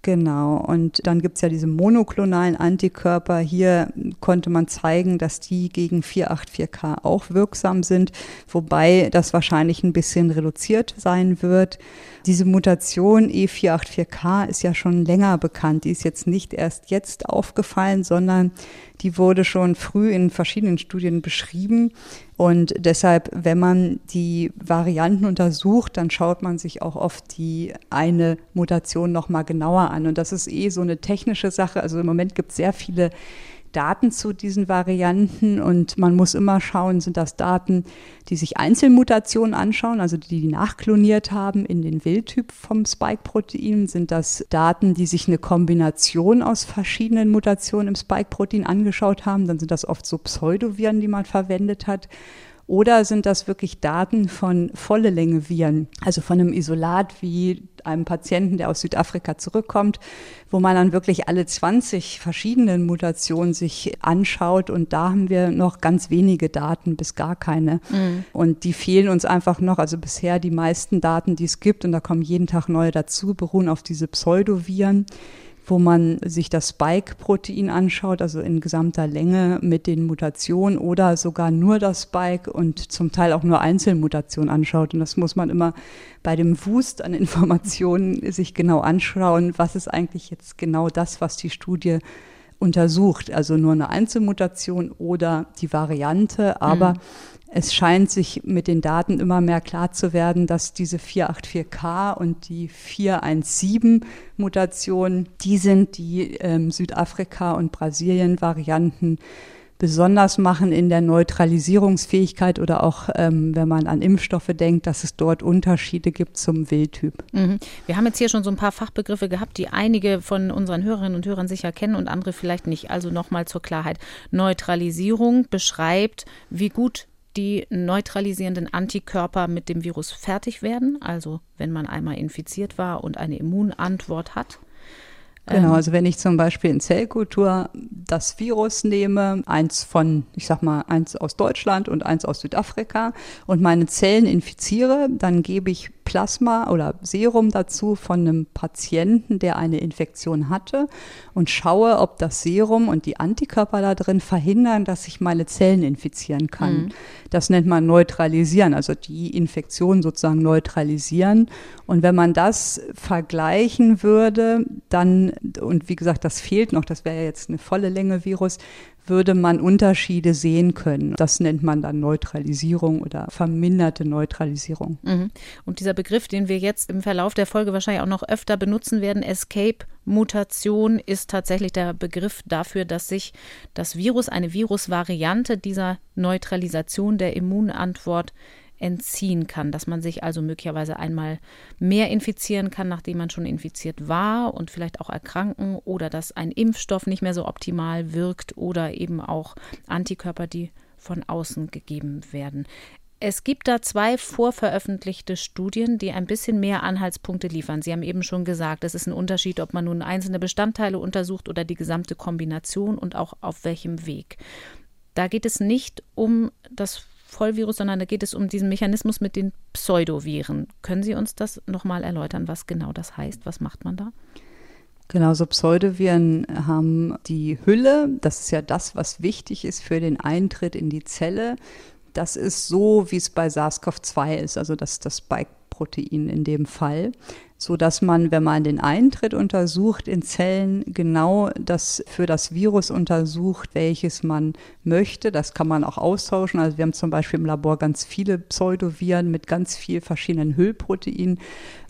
S3: Genau, und dann gibt es ja diese monoklonalen Antikörper. Hier konnte man zeigen, dass die gegen 484K auch wirksam sind, wobei das wahrscheinlich ein bisschen reduziert sein wird. Diese Mutation E484K ist ja schon länger bekannt. Die ist jetzt nicht erst jetzt aufgefallen, sondern die wurde schon früh in verschiedenen Studien beschrieben. Und deshalb, wenn man die Varianten untersucht, dann schaut man sich auch oft die eine Mutation nochmal genauer an. Und das ist eh so eine technische Sache. Also im Moment gibt es sehr viele Daten zu diesen Varianten und man muss immer schauen, sind das Daten, die sich Einzelmutationen anschauen, also die die nachkloniert haben in den Wildtyp vom Spike-Protein, sind das Daten, die sich eine Kombination aus verschiedenen Mutationen im Spike-Protein angeschaut haben, dann sind das oft so Pseudoviren, die man verwendet hat. Oder sind das wirklich Daten von volle Länge Viren, also von einem Isolat wie einem Patienten, der aus Südafrika zurückkommt, wo man dann wirklich alle 20 verschiedenen Mutationen sich anschaut und da haben wir noch ganz wenige Daten bis gar keine. Mhm. Und die fehlen uns einfach noch. Also bisher die meisten Daten, die es gibt, und da kommen jeden Tag neue dazu, beruhen auf diese Pseudoviren wo man sich das Spike-Protein anschaut, also in gesamter Länge mit den Mutationen oder sogar nur das Spike und zum Teil auch nur Einzelmutationen anschaut. Und das muss man immer bei dem Wust an Informationen sich genau anschauen, was ist eigentlich jetzt genau das, was die Studie untersucht. Also nur eine Einzelmutation oder die Variante, aber mhm es scheint sich mit den Daten immer mehr klar zu werden, dass diese 484K und die 417-Mutation die sind, die ähm, Südafrika und Brasilien-Varianten besonders machen in der Neutralisierungsfähigkeit oder auch, ähm, wenn man an Impfstoffe denkt, dass es dort Unterschiede gibt zum Wildtyp.
S2: Mhm. Wir haben jetzt hier schon so ein paar Fachbegriffe gehabt, die einige von unseren Hörerinnen und Hörern sicher kennen und andere vielleicht nicht. Also nochmal zur Klarheit. Neutralisierung beschreibt, wie gut die neutralisierenden Antikörper mit dem Virus fertig werden, also wenn man einmal infiziert war und eine Immunantwort hat.
S3: Genau, ähm, also wenn ich zum Beispiel in Zellkultur das Virus nehme, eins von, ich sag mal, eins aus Deutschland und eins aus Südafrika und meine Zellen infiziere, dann gebe ich Plasma oder Serum dazu von einem Patienten, der eine Infektion hatte und schaue, ob das Serum und die Antikörper da drin verhindern, dass ich meine Zellen infizieren kann. Mhm. Das nennt man neutralisieren, also die Infektion sozusagen neutralisieren. Und wenn man das vergleichen würde, dann, und wie gesagt, das fehlt noch, das wäre ja jetzt eine volle Länge Virus, würde man Unterschiede sehen können. Das nennt man dann Neutralisierung oder verminderte Neutralisierung.
S2: Mhm. Und dieser Begriff, den wir jetzt im Verlauf der Folge wahrscheinlich auch noch öfter benutzen werden, Escape-Mutation, ist tatsächlich der Begriff dafür, dass sich das Virus, eine Virusvariante dieser Neutralisation der Immunantwort entziehen kann, dass man sich also möglicherweise einmal mehr infizieren kann, nachdem man schon infiziert war und vielleicht auch erkranken oder dass ein Impfstoff nicht mehr so optimal wirkt oder eben auch Antikörper, die von außen gegeben werden. Es gibt da zwei vorveröffentlichte Studien, die ein bisschen mehr Anhaltspunkte liefern. Sie haben eben schon gesagt, es ist ein Unterschied, ob man nun einzelne Bestandteile untersucht oder die gesamte Kombination und auch auf welchem Weg. Da geht es nicht um das Vollvirus, sondern da geht es um diesen Mechanismus mit den Pseudoviren. Können Sie uns das nochmal erläutern, was genau das heißt? Was macht man da?
S3: Genau, so Pseudoviren haben die Hülle, das ist ja das, was wichtig ist für den Eintritt in die Zelle. Das ist so, wie es bei SARS-CoV-2 ist, also das, das Spike-Protein in dem Fall so dass man, wenn man den Eintritt untersucht in Zellen, genau das für das Virus untersucht, welches man möchte. Das kann man auch austauschen. Also wir haben zum Beispiel im Labor ganz viele Pseudoviren mit ganz viel verschiedenen Hüllproteinen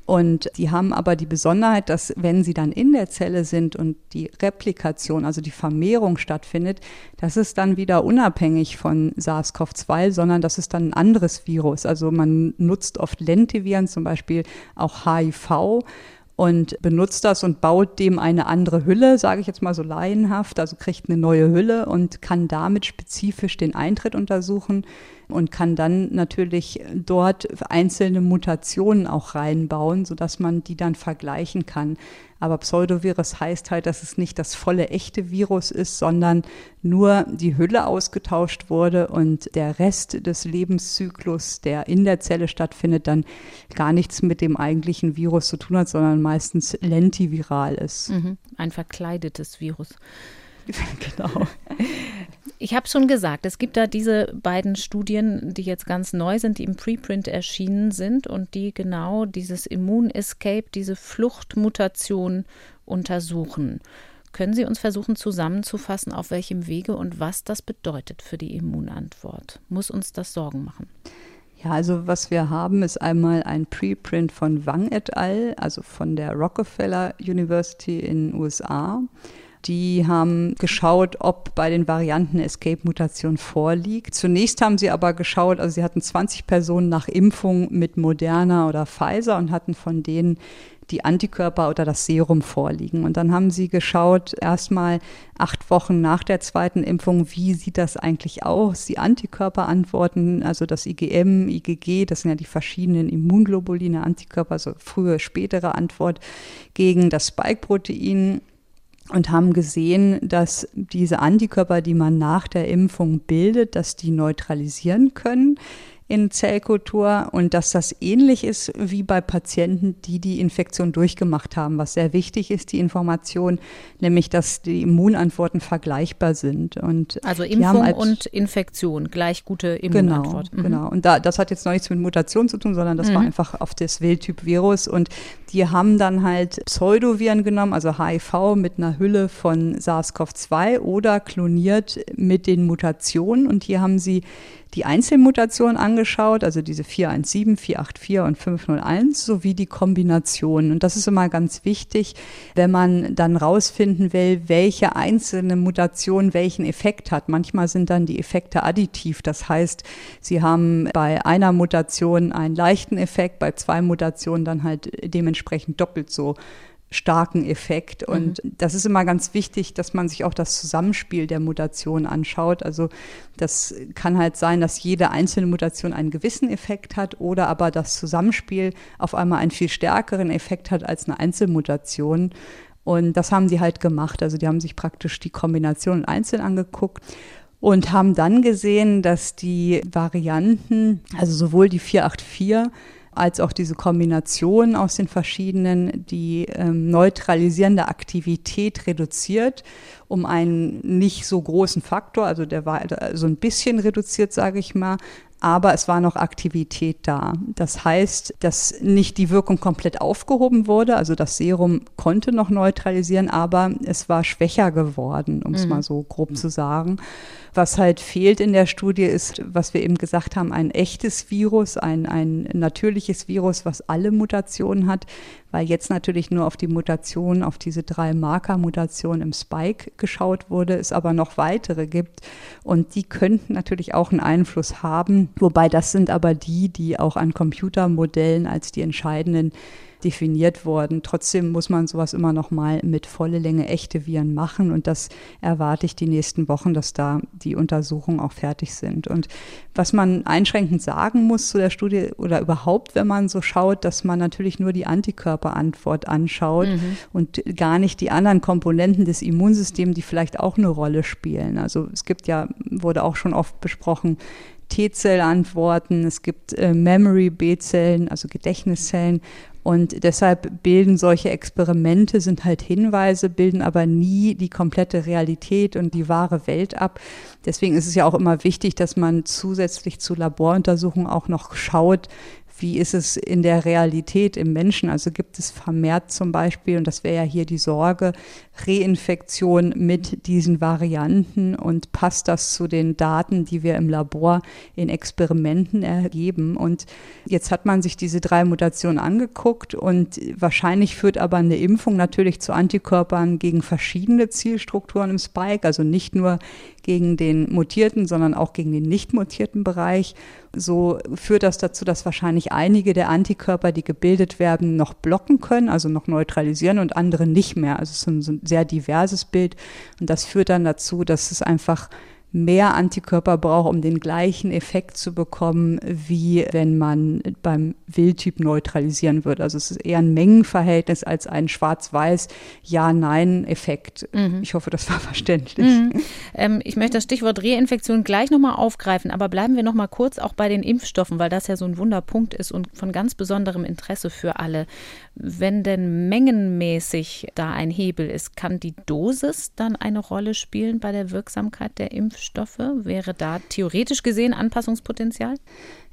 S3: und die haben aber die Besonderheit, dass wenn sie dann in der Zelle sind und die Replikation, also die Vermehrung stattfindet, das ist dann wieder unabhängig von SARS-CoV-2, sondern das ist dann ein anderes Virus. Also man nutzt oft Lentiviren, zum Beispiel auch HIV und benutzt das und baut dem eine andere Hülle, sage ich jetzt mal so laienhaft, also kriegt eine neue Hülle und kann damit spezifisch den Eintritt untersuchen und kann dann natürlich dort einzelne Mutationen auch reinbauen, sodass man die dann vergleichen kann. Aber Pseudovirus heißt halt, dass es nicht das volle echte Virus ist, sondern nur die Hülle ausgetauscht wurde und der Rest des Lebenszyklus, der in der Zelle stattfindet, dann gar nichts mit dem eigentlichen Virus zu tun hat, sondern meistens lentiviral ist.
S2: Mhm, ein verkleidetes Virus. (laughs) genau. Ich habe schon gesagt, es gibt da diese beiden Studien, die jetzt ganz neu sind, die im Preprint erschienen sind und die genau dieses Immun-Escape, diese Fluchtmutation untersuchen. Können Sie uns versuchen zusammenzufassen, auf welchem Wege und was das bedeutet für die Immunantwort? Muss uns das Sorgen machen?
S3: Ja, also was wir haben, ist einmal ein Preprint von Wang et al., also von der Rockefeller University in den USA. Die haben geschaut, ob bei den Varianten Escape-Mutation vorliegt. Zunächst haben sie aber geschaut, also sie hatten 20 Personen nach Impfung mit Moderna oder Pfizer und hatten von denen die Antikörper oder das Serum vorliegen. Und dann haben sie geschaut, erstmal acht Wochen nach der zweiten Impfung, wie sieht das eigentlich aus? Die Antikörperantworten, also das IgM, IgG, das sind ja die verschiedenen Immunglobuline, Antikörper, also frühe, spätere Antwort gegen das Spike-Protein und haben gesehen, dass diese Antikörper, die man nach der Impfung bildet, dass die neutralisieren können in Zellkultur und dass das ähnlich ist wie bei Patienten, die die Infektion durchgemacht haben. Was sehr wichtig ist, die Information, nämlich dass die Immunantworten vergleichbar sind. Und
S2: also Impfung und Infektion, gleich gute Immunantwort.
S3: Genau, mhm. genau. Und da, das hat jetzt noch nichts mit Mutation zu tun, sondern das mhm. war einfach auf das Wildtyp-Virus. Und die haben dann halt Pseudoviren genommen, also HIV mit einer Hülle von SARS-CoV-2 oder kloniert mit den Mutationen. Und hier haben sie die Einzelmutationen angeschaut, also diese 417, 484 und 501, sowie die Kombinationen. Und das ist immer ganz wichtig, wenn man dann rausfinden will, welche einzelne Mutation welchen Effekt hat. Manchmal sind dann die Effekte additiv. Das heißt, sie haben bei einer Mutation einen leichten Effekt, bei zwei Mutationen dann halt dementsprechend doppelt so starken Effekt. Mhm. Und mhm. das ist immer ganz wichtig, dass man sich auch das Zusammenspiel der Mutation anschaut. Also das kann halt sein, dass jede einzelne Mutation einen gewissen Effekt hat oder aber das Zusammenspiel auf einmal einen viel stärkeren Effekt hat als eine Einzelmutation. Und das haben sie halt gemacht. Also die haben sich praktisch die Kombinationen einzeln angeguckt und haben dann gesehen, dass die Varianten, also sowohl die 484 als auch diese Kombination aus den verschiedenen, die ähm, neutralisierende Aktivität reduziert um einen nicht so großen Faktor, also der war so ein bisschen reduziert, sage ich mal, aber es war noch Aktivität da. Das heißt, dass nicht die Wirkung komplett aufgehoben wurde, also das Serum konnte noch neutralisieren, aber es war schwächer geworden, um es mhm. mal so grob zu sagen. Was halt fehlt in der Studie ist, was wir eben gesagt haben, ein echtes Virus, ein, ein natürliches Virus, was alle Mutationen hat, weil jetzt natürlich nur auf die Mutationen, auf diese drei Marker-Mutationen im Spike geschaut wurde, es aber noch weitere gibt. Und die könnten natürlich auch einen Einfluss haben, wobei das sind aber die, die auch an Computermodellen als die entscheidenden definiert worden. Trotzdem muss man sowas immer noch mal mit volle Länge echte Viren machen und das erwarte ich die nächsten Wochen, dass da die Untersuchungen auch fertig sind. Und was man einschränkend sagen muss zu der Studie oder überhaupt, wenn man so schaut, dass man natürlich nur die Antikörperantwort anschaut mhm. und gar nicht die anderen Komponenten des Immunsystems, die vielleicht auch eine Rolle spielen. Also es gibt ja, wurde auch schon oft besprochen, T-Zellantworten, es gibt äh, Memory-B-Zellen, also Gedächtniszellen und deshalb bilden solche Experimente, sind halt Hinweise, bilden aber nie die komplette Realität und die wahre Welt ab. Deswegen ist es ja auch immer wichtig, dass man zusätzlich zu Laboruntersuchungen auch noch schaut, wie ist es in der Realität im Menschen? Also gibt es vermehrt zum Beispiel, und das wäre ja hier die Sorge, Reinfektion mit diesen Varianten und passt das zu den Daten, die wir im Labor in Experimenten ergeben? Und jetzt hat man sich diese drei Mutationen angeguckt und wahrscheinlich führt aber eine Impfung natürlich zu Antikörpern gegen verschiedene Zielstrukturen im Spike, also nicht nur gegen den mutierten, sondern auch gegen den nicht mutierten Bereich. So führt das dazu, dass wahrscheinlich einige der Antikörper, die gebildet werden, noch blocken können, also noch neutralisieren und andere nicht mehr. Also es ist sehr diverses Bild. Und das führt dann dazu, dass es einfach mehr Antikörper braucht, um den gleichen Effekt zu bekommen, wie wenn man beim Wildtyp neutralisieren würde. Also es ist eher ein Mengenverhältnis als ein schwarz-weiß Ja-Nein-Effekt. Mhm. Ich hoffe, das war verständlich. Mhm.
S2: Ähm, ich möchte das Stichwort Reinfektion gleich nochmal aufgreifen, aber bleiben wir nochmal kurz auch bei den Impfstoffen, weil das ja so ein Wunderpunkt ist und von ganz besonderem Interesse für alle. Wenn denn mengenmäßig da ein Hebel ist, kann die Dosis dann eine Rolle spielen bei der Wirksamkeit der Impfstoffe? Wäre da theoretisch gesehen Anpassungspotenzial?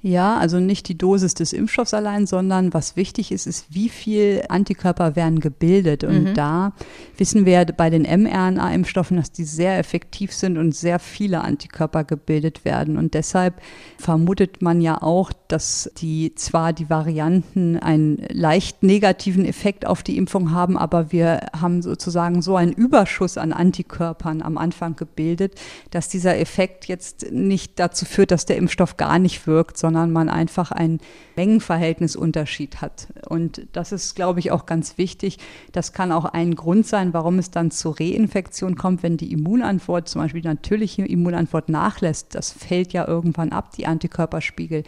S3: Ja, also nicht die Dosis des Impfstoffs allein, sondern was wichtig ist, ist, wie viel Antikörper werden gebildet. Und mhm. da wissen wir bei den mRNA-Impfstoffen, dass die sehr effektiv sind und sehr viele Antikörper gebildet werden. Und deshalb vermutet man ja auch, dass die zwar die Varianten einen leicht negativen Effekt auf die Impfung haben, aber wir haben sozusagen so einen Überschuss an Antikörpern am Anfang gebildet, dass dieser Effekt jetzt nicht dazu führt, dass der Impfstoff gar nicht wirkt, sondern sondern man einfach ein Mengenverhältnisunterschied hat. Und das ist, glaube ich, auch ganz wichtig. Das kann auch ein Grund sein, warum es dann zur Reinfektion kommt, wenn die Immunantwort, zum Beispiel die natürliche Immunantwort nachlässt. Das fällt ja irgendwann ab, die Antikörperspiegel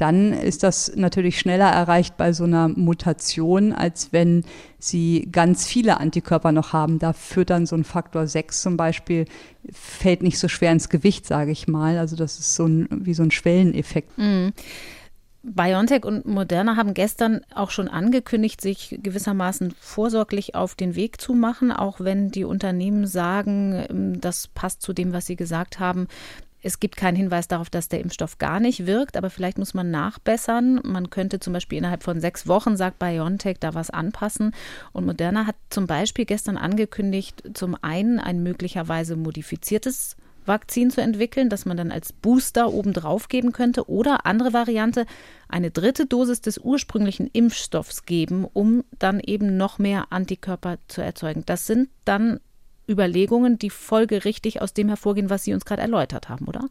S3: dann ist das natürlich schneller erreicht bei so einer Mutation, als wenn sie ganz viele Antikörper noch haben. Da führt dann so ein Faktor 6 zum Beispiel, fällt nicht so schwer ins Gewicht, sage ich mal. Also das ist so ein, wie so ein Schwelleneffekt. Mhm.
S2: BioNTech und Moderna haben gestern auch schon angekündigt, sich gewissermaßen vorsorglich auf den Weg zu machen, auch wenn die Unternehmen sagen, das passt zu dem, was sie gesagt haben, es gibt keinen Hinweis darauf, dass der Impfstoff gar nicht wirkt, aber vielleicht muss man nachbessern. Man könnte zum Beispiel innerhalb von sechs Wochen, sagt BioNTech, da was anpassen. Und Moderna hat zum Beispiel gestern angekündigt, zum einen ein möglicherweise modifiziertes Vakzin zu entwickeln, das man dann als Booster obendrauf geben könnte. Oder andere Variante, eine dritte Dosis des ursprünglichen Impfstoffs geben, um dann eben noch mehr Antikörper zu erzeugen. Das sind dann Überlegungen, die folgerichtig aus dem hervorgehen, was Sie uns gerade erläutert haben, oder?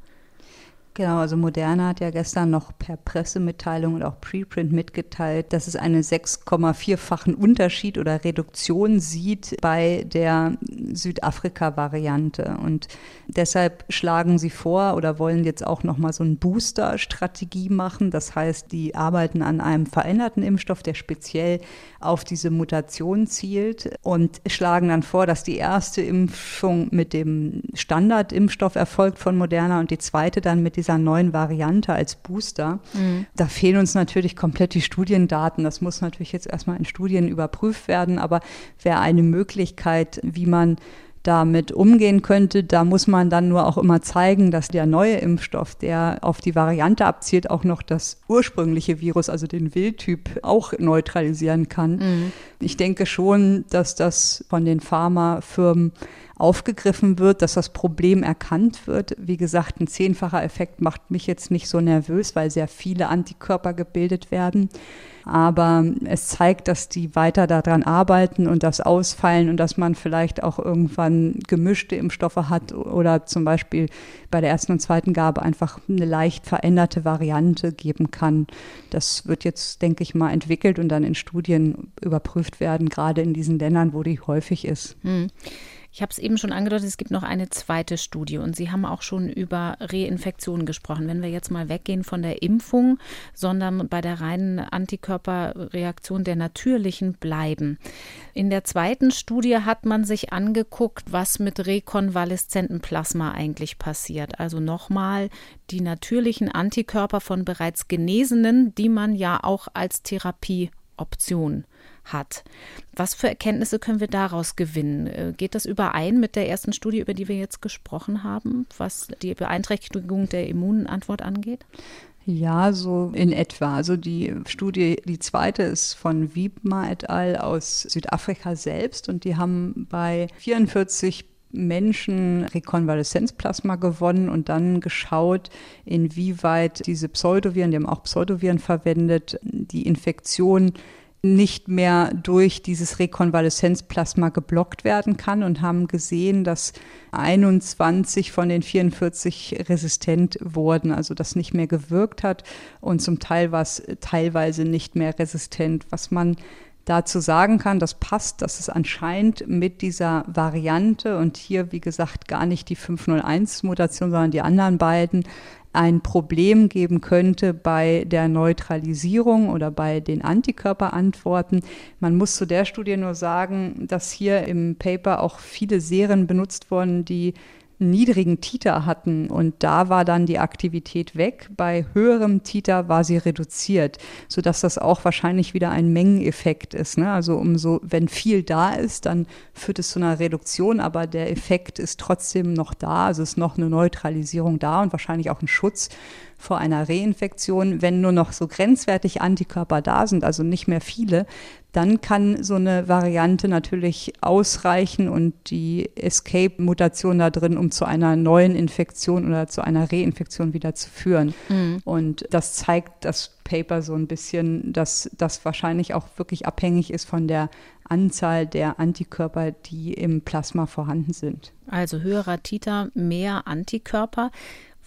S3: Genau, also Moderna hat ja gestern noch per Pressemitteilung und auch Preprint mitgeteilt, dass es einen 6,4-fachen Unterschied oder Reduktion sieht bei der Südafrika-Variante. Und deshalb schlagen sie vor oder wollen jetzt auch nochmal so eine Booster-Strategie machen. Das heißt, die arbeiten an einem veränderten Impfstoff, der speziell auf diese Mutation zielt und schlagen dann vor, dass die erste Impfung mit dem Standardimpfstoff erfolgt von Moderna und die zweite dann mit dieser neuen Variante als Booster. Mhm. Da fehlen uns natürlich komplett die Studiendaten. Das muss natürlich jetzt erstmal in Studien überprüft werden, aber wäre eine Möglichkeit, wie man damit umgehen könnte. Da muss man dann nur auch immer zeigen, dass der neue Impfstoff, der auf die Variante abzielt, auch noch das ursprüngliche Virus, also den Wildtyp, auch neutralisieren kann. Mhm. Ich denke schon, dass das von den Pharmafirmen aufgegriffen wird, dass das Problem erkannt wird. Wie gesagt, ein zehnfacher Effekt macht mich jetzt nicht so nervös, weil sehr viele Antikörper gebildet werden. Aber es zeigt, dass die weiter daran arbeiten und das ausfallen und dass man vielleicht auch irgendwann gemischte Impfstoffe hat oder zum Beispiel bei der ersten und zweiten Gabe einfach eine leicht veränderte Variante geben kann. Das wird jetzt, denke ich mal, entwickelt und dann in Studien überprüft werden, gerade in diesen Ländern, wo die häufig ist. Hm.
S2: Ich habe es eben schon angedeutet, es gibt noch eine zweite Studie und Sie haben auch schon über Reinfektionen gesprochen. Wenn wir jetzt mal weggehen von der Impfung, sondern bei der reinen Antikörperreaktion der natürlichen bleiben. In der zweiten Studie hat man sich angeguckt, was mit rekonvaleszentem Plasma eigentlich passiert. Also nochmal die natürlichen Antikörper von bereits Genesenen, die man ja auch als Therapieoption hat. Was für Erkenntnisse können wir daraus gewinnen? Äh, geht das überein mit der ersten Studie, über die wir jetzt gesprochen haben, was die Beeinträchtigung der Immunantwort angeht?
S3: Ja, so in etwa. Also die Studie, die zweite ist von Wiebma et al. aus Südafrika selbst und die haben bei 44 Menschen Rekonvaleszenzplasma gewonnen und dann geschaut, inwieweit diese Pseudoviren, die haben auch Pseudoviren verwendet, die Infektion nicht mehr durch dieses Rekonvaleszenzplasma geblockt werden kann und haben gesehen, dass 21 von den 44 resistent wurden, also das nicht mehr gewirkt hat. Und zum Teil war es teilweise nicht mehr resistent, was man dazu sagen kann, das passt, dass es anscheinend mit dieser Variante und hier, wie gesagt, gar nicht die 501-Mutation, sondern die anderen beiden ein Problem geben könnte bei der Neutralisierung oder bei den Antikörperantworten. Man muss zu der Studie nur sagen, dass hier im Paper auch viele Serien benutzt wurden, die niedrigen Titer hatten und da war dann die Aktivität weg. Bei höherem Titer war sie reduziert, sodass das auch wahrscheinlich wieder ein Mengeneffekt ist. Ne? Also umso, wenn viel da ist, dann führt es zu einer Reduktion, aber der Effekt ist trotzdem noch da. Also ist noch eine Neutralisierung da und wahrscheinlich auch ein Schutz vor einer Reinfektion, wenn nur noch so grenzwertig Antikörper da sind, also nicht mehr viele, dann kann so eine Variante natürlich ausreichen und die Escape-Mutation da drin, um zu einer neuen Infektion oder zu einer Reinfektion wieder zu führen. Mhm. Und das zeigt das Paper so ein bisschen, dass das wahrscheinlich auch wirklich abhängig ist von der Anzahl der Antikörper, die im Plasma vorhanden sind.
S2: Also höherer Titer, mehr Antikörper.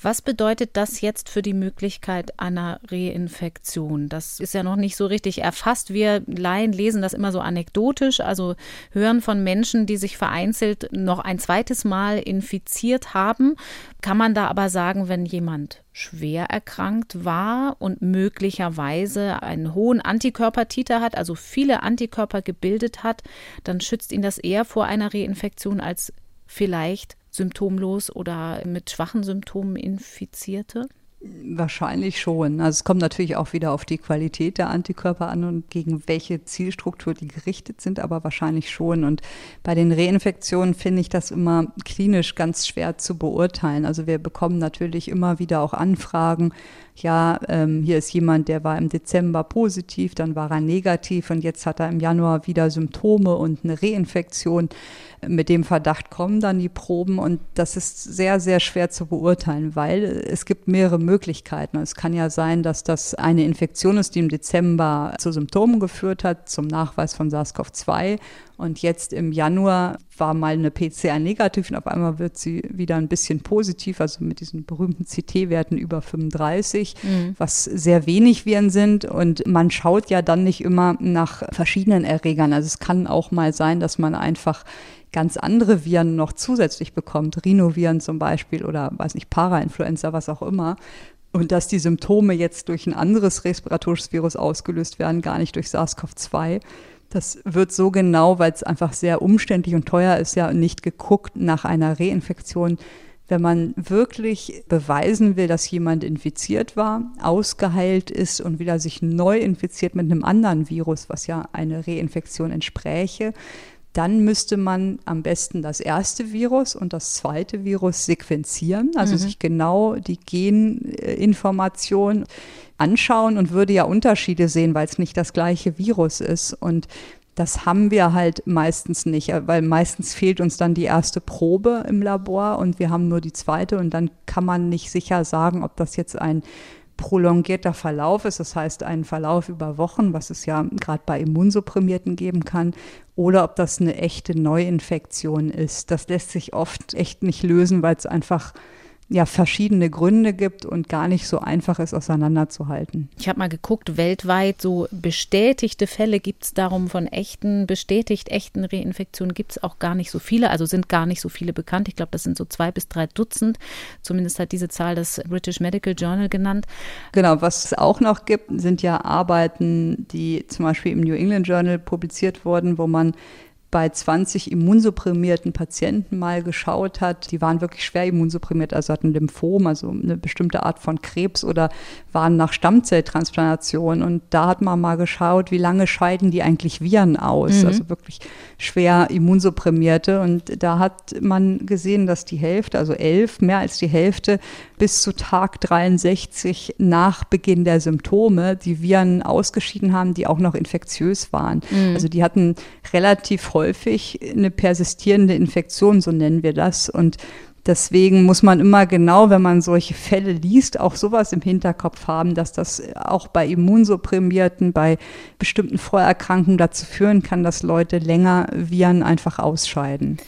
S2: Was bedeutet das jetzt für die Möglichkeit einer Reinfektion? Das ist ja noch nicht so richtig erfasst. Wir Laien lesen das immer so anekdotisch, also hören von Menschen, die sich vereinzelt noch ein zweites Mal infiziert haben. Kann man da aber sagen, wenn jemand schwer erkrankt war und möglicherweise einen hohen Antikörpertiter hat, also viele Antikörper gebildet hat, dann schützt ihn das eher vor einer Reinfektion als vielleicht symptomlos oder mit schwachen Symptomen Infizierte?
S3: Wahrscheinlich schon. Also es kommt natürlich auch wieder auf die Qualität der Antikörper an und gegen welche Zielstruktur die gerichtet sind, aber wahrscheinlich schon. Und bei den Reinfektionen finde ich das immer klinisch ganz schwer zu beurteilen. Also wir bekommen natürlich immer wieder auch Anfragen, ja, ähm, hier ist jemand, der war im Dezember positiv, dann war er negativ und jetzt hat er im Januar wieder Symptome und eine Reinfektion. Mit dem Verdacht kommen dann die Proben und das ist sehr, sehr schwer zu beurteilen, weil es gibt mehrere Möglichkeiten. Es kann ja sein, dass das eine Infektion ist, die im Dezember zu Symptomen geführt hat, zum Nachweis von SARS-CoV-2 und jetzt im Januar war mal eine PCR negativ und auf einmal wird sie wieder ein bisschen positiv, also mit diesen berühmten CT-Werten über 35, mhm. was sehr wenig Viren sind. Und man schaut ja dann nicht immer nach verschiedenen Erregern. Also es kann auch mal sein, dass man einfach ganz andere Viren noch zusätzlich bekommt, Rhinoviren zum Beispiel oder weiß nicht, Parainfluenza, was auch immer. Und dass die Symptome jetzt durch ein anderes respiratorisches Virus ausgelöst werden, gar nicht durch SARS-CoV-2. Das wird so genau, weil es einfach sehr umständlich und teuer ist, ja nicht geguckt nach einer Reinfektion. Wenn man wirklich beweisen will, dass jemand infiziert war, ausgeheilt ist und wieder sich neu infiziert mit einem anderen Virus, was ja eine Reinfektion entspräche, dann müsste man am besten das erste Virus und das zweite Virus sequenzieren, also mhm. sich genau die Geninformation anschauen und würde ja Unterschiede sehen, weil es nicht das gleiche Virus ist. Und das haben wir halt meistens nicht, weil meistens fehlt uns dann die erste Probe im Labor und wir haben nur die zweite und dann kann man nicht sicher sagen, ob das jetzt ein prolongierter Verlauf ist, das heißt ein Verlauf über Wochen, was es ja gerade bei Immunsupprimierten geben kann, oder ob das eine echte Neuinfektion ist. Das lässt sich oft echt nicht lösen, weil es einfach ja verschiedene Gründe gibt und gar nicht so einfach ist, auseinanderzuhalten.
S2: Ich habe mal geguckt, weltweit so bestätigte Fälle gibt es darum von echten, bestätigt echten Reinfektionen gibt es auch gar nicht so viele, also sind gar nicht so viele bekannt. Ich glaube, das sind so zwei bis drei Dutzend. Zumindest hat diese Zahl das British Medical Journal genannt.
S3: Genau, was es auch noch gibt, sind ja Arbeiten, die zum Beispiel im New England Journal publiziert wurden, wo man bei 20 immunsupprimierten Patienten mal geschaut hat. Die waren wirklich schwer immunsupprimiert, also hatten Lymphom, also eine bestimmte Art von Krebs oder waren nach Stammzelltransplantation. Und da hat man mal geschaut, wie lange scheiden die eigentlich Viren aus, mhm. also wirklich schwer immunsupprimierte. Und da hat man gesehen, dass die Hälfte, also elf, mehr als die Hälfte, bis zu Tag 63 nach Beginn der Symptome die Viren ausgeschieden haben, die auch noch infektiös waren. Mhm. Also die hatten relativ häufig eine persistierende Infektion, so nennen wir das. Und Deswegen muss man immer genau, wenn man solche Fälle liest, auch sowas im Hinterkopf haben, dass das auch bei Immunsupprimierten, bei bestimmten Vorerkrankungen dazu führen kann, dass Leute länger Viren einfach ausscheiden.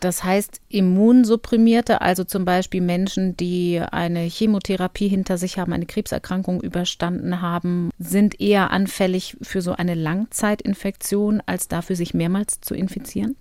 S2: Das heißt, Immunsupprimierte, also zum Beispiel Menschen, die eine Chemotherapie hinter sich haben, eine Krebserkrankung überstanden haben, sind eher anfällig für so eine Langzeitinfektion, als dafür sich mehrmals zu infizieren?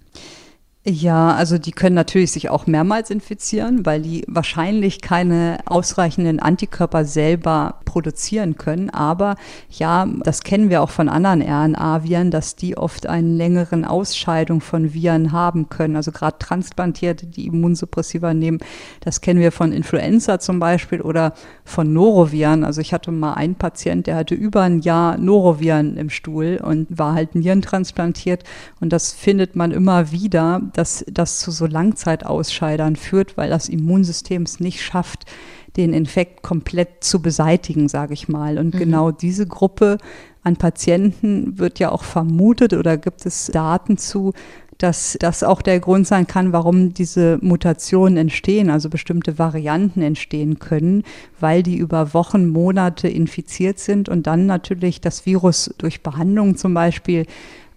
S3: Ja, also die können natürlich sich auch mehrmals infizieren, weil die wahrscheinlich keine ausreichenden Antikörper selber produzieren können. Aber ja, das kennen wir auch von anderen RNA-Viren, dass die oft einen längeren Ausscheidung von Viren haben können. Also gerade Transplantierte, die Immunsuppressiva nehmen, das kennen wir von Influenza zum Beispiel oder von Noroviren. Also ich hatte mal einen Patient, der hatte über ein Jahr Noroviren im Stuhl und war halt nierentransplantiert. Und das findet man immer wieder dass das zu so Langzeitausscheidern führt, weil das Immunsystem es nicht schafft, den Infekt komplett zu beseitigen, sage ich mal. Und mhm. genau diese Gruppe an Patienten wird ja auch vermutet oder gibt es Daten zu, dass das auch der Grund sein kann, warum diese Mutationen entstehen, also bestimmte Varianten entstehen können, weil die über Wochen, Monate infiziert sind und dann natürlich das Virus durch Behandlung zum Beispiel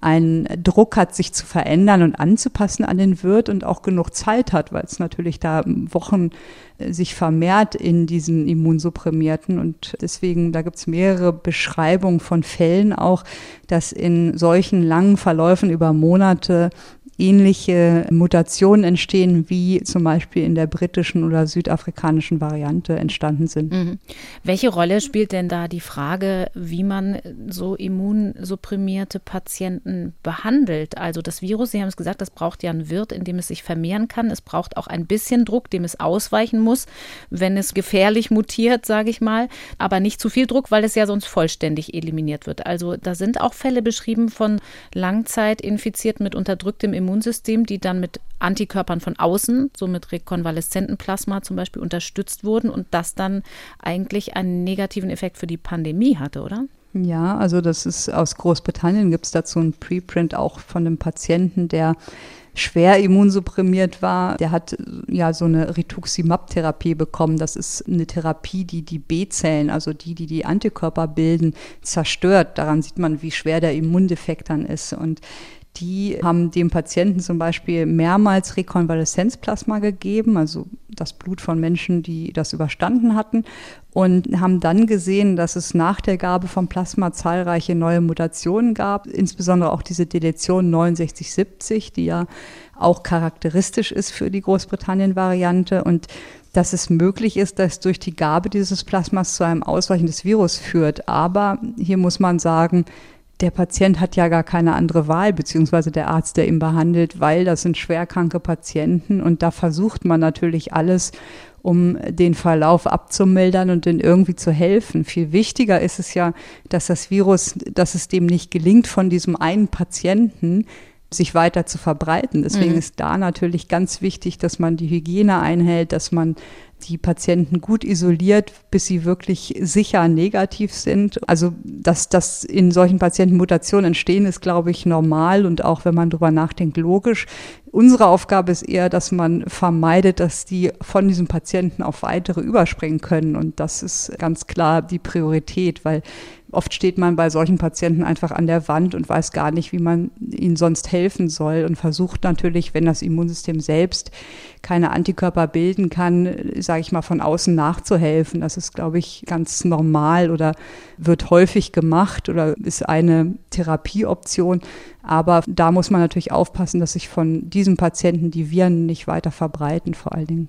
S3: einen Druck hat, sich zu verändern und anzupassen an den Wirt und auch genug Zeit hat, weil es natürlich da Wochen äh, sich vermehrt in diesen Immunsupprimierten. Und deswegen, da gibt es mehrere Beschreibungen von Fällen auch, dass in solchen langen Verläufen über Monate ähnliche Mutationen entstehen, wie zum Beispiel in der britischen oder südafrikanischen Variante entstanden sind. Mhm.
S2: Welche Rolle spielt denn da die Frage, wie man so immunsupprimierte Patienten behandelt? Also das Virus, Sie haben es gesagt, das braucht ja einen Wirt, in dem es sich vermehren kann. Es braucht auch ein bisschen Druck, dem es ausweichen muss, wenn es gefährlich mutiert, sage ich mal. Aber nicht zu viel Druck, weil es ja sonst vollständig eliminiert wird. Also da sind auch Fälle beschrieben von Langzeitinfizierten mit unterdrücktem Immunsystem. Immunsystem, die dann mit Antikörpern von außen, so mit rekonvaleszenten Plasma zum Beispiel, unterstützt wurden und das dann eigentlich einen negativen Effekt für die Pandemie hatte, oder?
S3: Ja, also das ist aus Großbritannien gibt es dazu ein Preprint auch von einem Patienten, der schwer immunsupprimiert war, der hat ja so eine Rituximab-Therapie bekommen. Das ist eine Therapie, die die B-Zellen, also die, die die Antikörper bilden, zerstört. Daran sieht man, wie schwer der Immundefekt dann ist. Und die haben dem Patienten zum Beispiel mehrmals Rekonvaleszenzplasma gegeben, also das Blut von Menschen, die das überstanden hatten, und haben dann gesehen, dass es nach der Gabe von Plasma zahlreiche neue Mutationen gab, insbesondere auch diese Deletion 6970, die ja auch charakteristisch ist für die Großbritannien-Variante und dass es möglich ist, dass durch die Gabe dieses Plasmas zu einem Ausweichen des Virus führt. Aber hier muss man sagen, der Patient hat ja gar keine andere Wahl, beziehungsweise der Arzt, der ihn behandelt, weil das sind schwerkranke Patienten und da versucht man natürlich alles, um den Verlauf abzumildern und den irgendwie zu helfen. Viel wichtiger ist es ja, dass das Virus, dass es dem nicht gelingt, von diesem einen Patienten sich weiter zu verbreiten. Deswegen mhm. ist da natürlich ganz wichtig, dass man die Hygiene einhält, dass man die Patienten gut isoliert, bis sie wirklich sicher negativ sind. Also, dass das in solchen Patienten Mutationen entstehen, ist, glaube ich, normal und auch, wenn man darüber nachdenkt, logisch. Unsere Aufgabe ist eher, dass man vermeidet, dass die von diesem Patienten auf weitere überspringen können. Und das ist ganz klar die Priorität, weil Oft steht man bei solchen Patienten einfach an der Wand und weiß gar nicht, wie man ihnen sonst helfen soll und versucht natürlich, wenn das Immunsystem selbst keine Antikörper bilden kann, sage ich mal, von außen nachzuhelfen. Das ist, glaube ich, ganz normal oder wird häufig gemacht oder ist eine Therapieoption. Aber da muss man natürlich aufpassen, dass sich von diesen Patienten die Viren nicht weiter verbreiten, vor allen Dingen.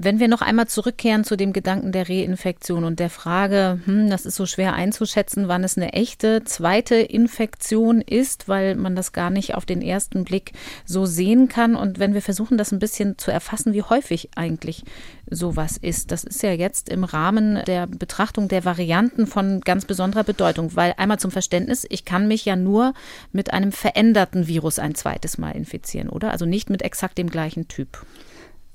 S2: Wenn wir noch einmal zurückkehren zu dem Gedanken der Reinfektion und der Frage, hm, das ist so schwer einzuschätzen, wann es eine echte zweite Infektion ist, weil man das gar nicht auf den ersten Blick so sehen kann. Und wenn wir versuchen, das ein bisschen zu erfassen, wie häufig eigentlich sowas ist, das ist ja jetzt im Rahmen der Betrachtung der Varianten von ganz besonderer Bedeutung, weil einmal zum Verständnis, ich kann mich ja nur mit einem veränderten Virus ein zweites Mal infizieren, oder? Also nicht mit exakt dem gleichen Typ.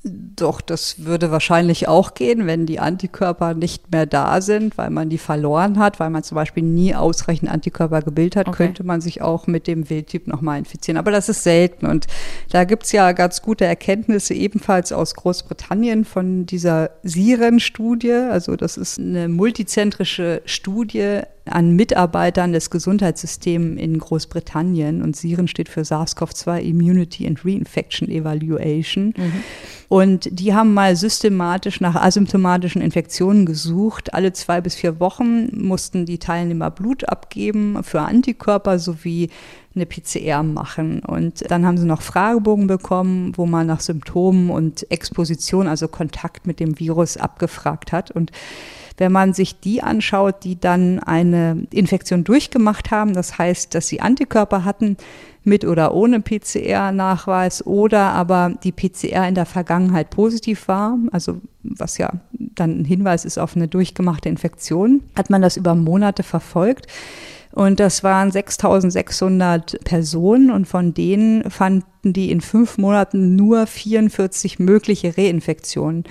S3: Doch, das würde wahrscheinlich auch gehen, wenn die Antikörper nicht mehr da sind, weil man die verloren hat, weil man zum Beispiel nie ausreichend Antikörper gebildet hat, okay. könnte man sich auch mit dem Wildtyp nochmal infizieren. Aber das ist selten. Und da gibt's ja ganz gute Erkenntnisse ebenfalls aus Großbritannien von dieser Siren-Studie. Also das ist eine multizentrische Studie an Mitarbeitern des Gesundheitssystems in Großbritannien. Und SIREN steht für SARS-CoV-2 Immunity and Reinfection Evaluation. Mhm. Und die haben mal systematisch nach asymptomatischen Infektionen gesucht. Alle zwei bis vier Wochen mussten die Teilnehmer Blut abgeben für Antikörper sowie eine PCR machen. Und dann haben sie noch Fragebogen bekommen, wo man nach Symptomen und Exposition, also Kontakt mit dem Virus abgefragt hat. Und wenn man sich die anschaut, die dann eine Infektion durchgemacht haben, das heißt, dass sie Antikörper hatten, mit oder ohne PCR-Nachweis oder aber die PCR in der Vergangenheit positiv war, also was ja dann ein Hinweis ist auf eine durchgemachte Infektion, hat man das über Monate verfolgt. Und das waren 6600 Personen und von denen fanden die in fünf Monaten nur 44 mögliche Reinfektionen.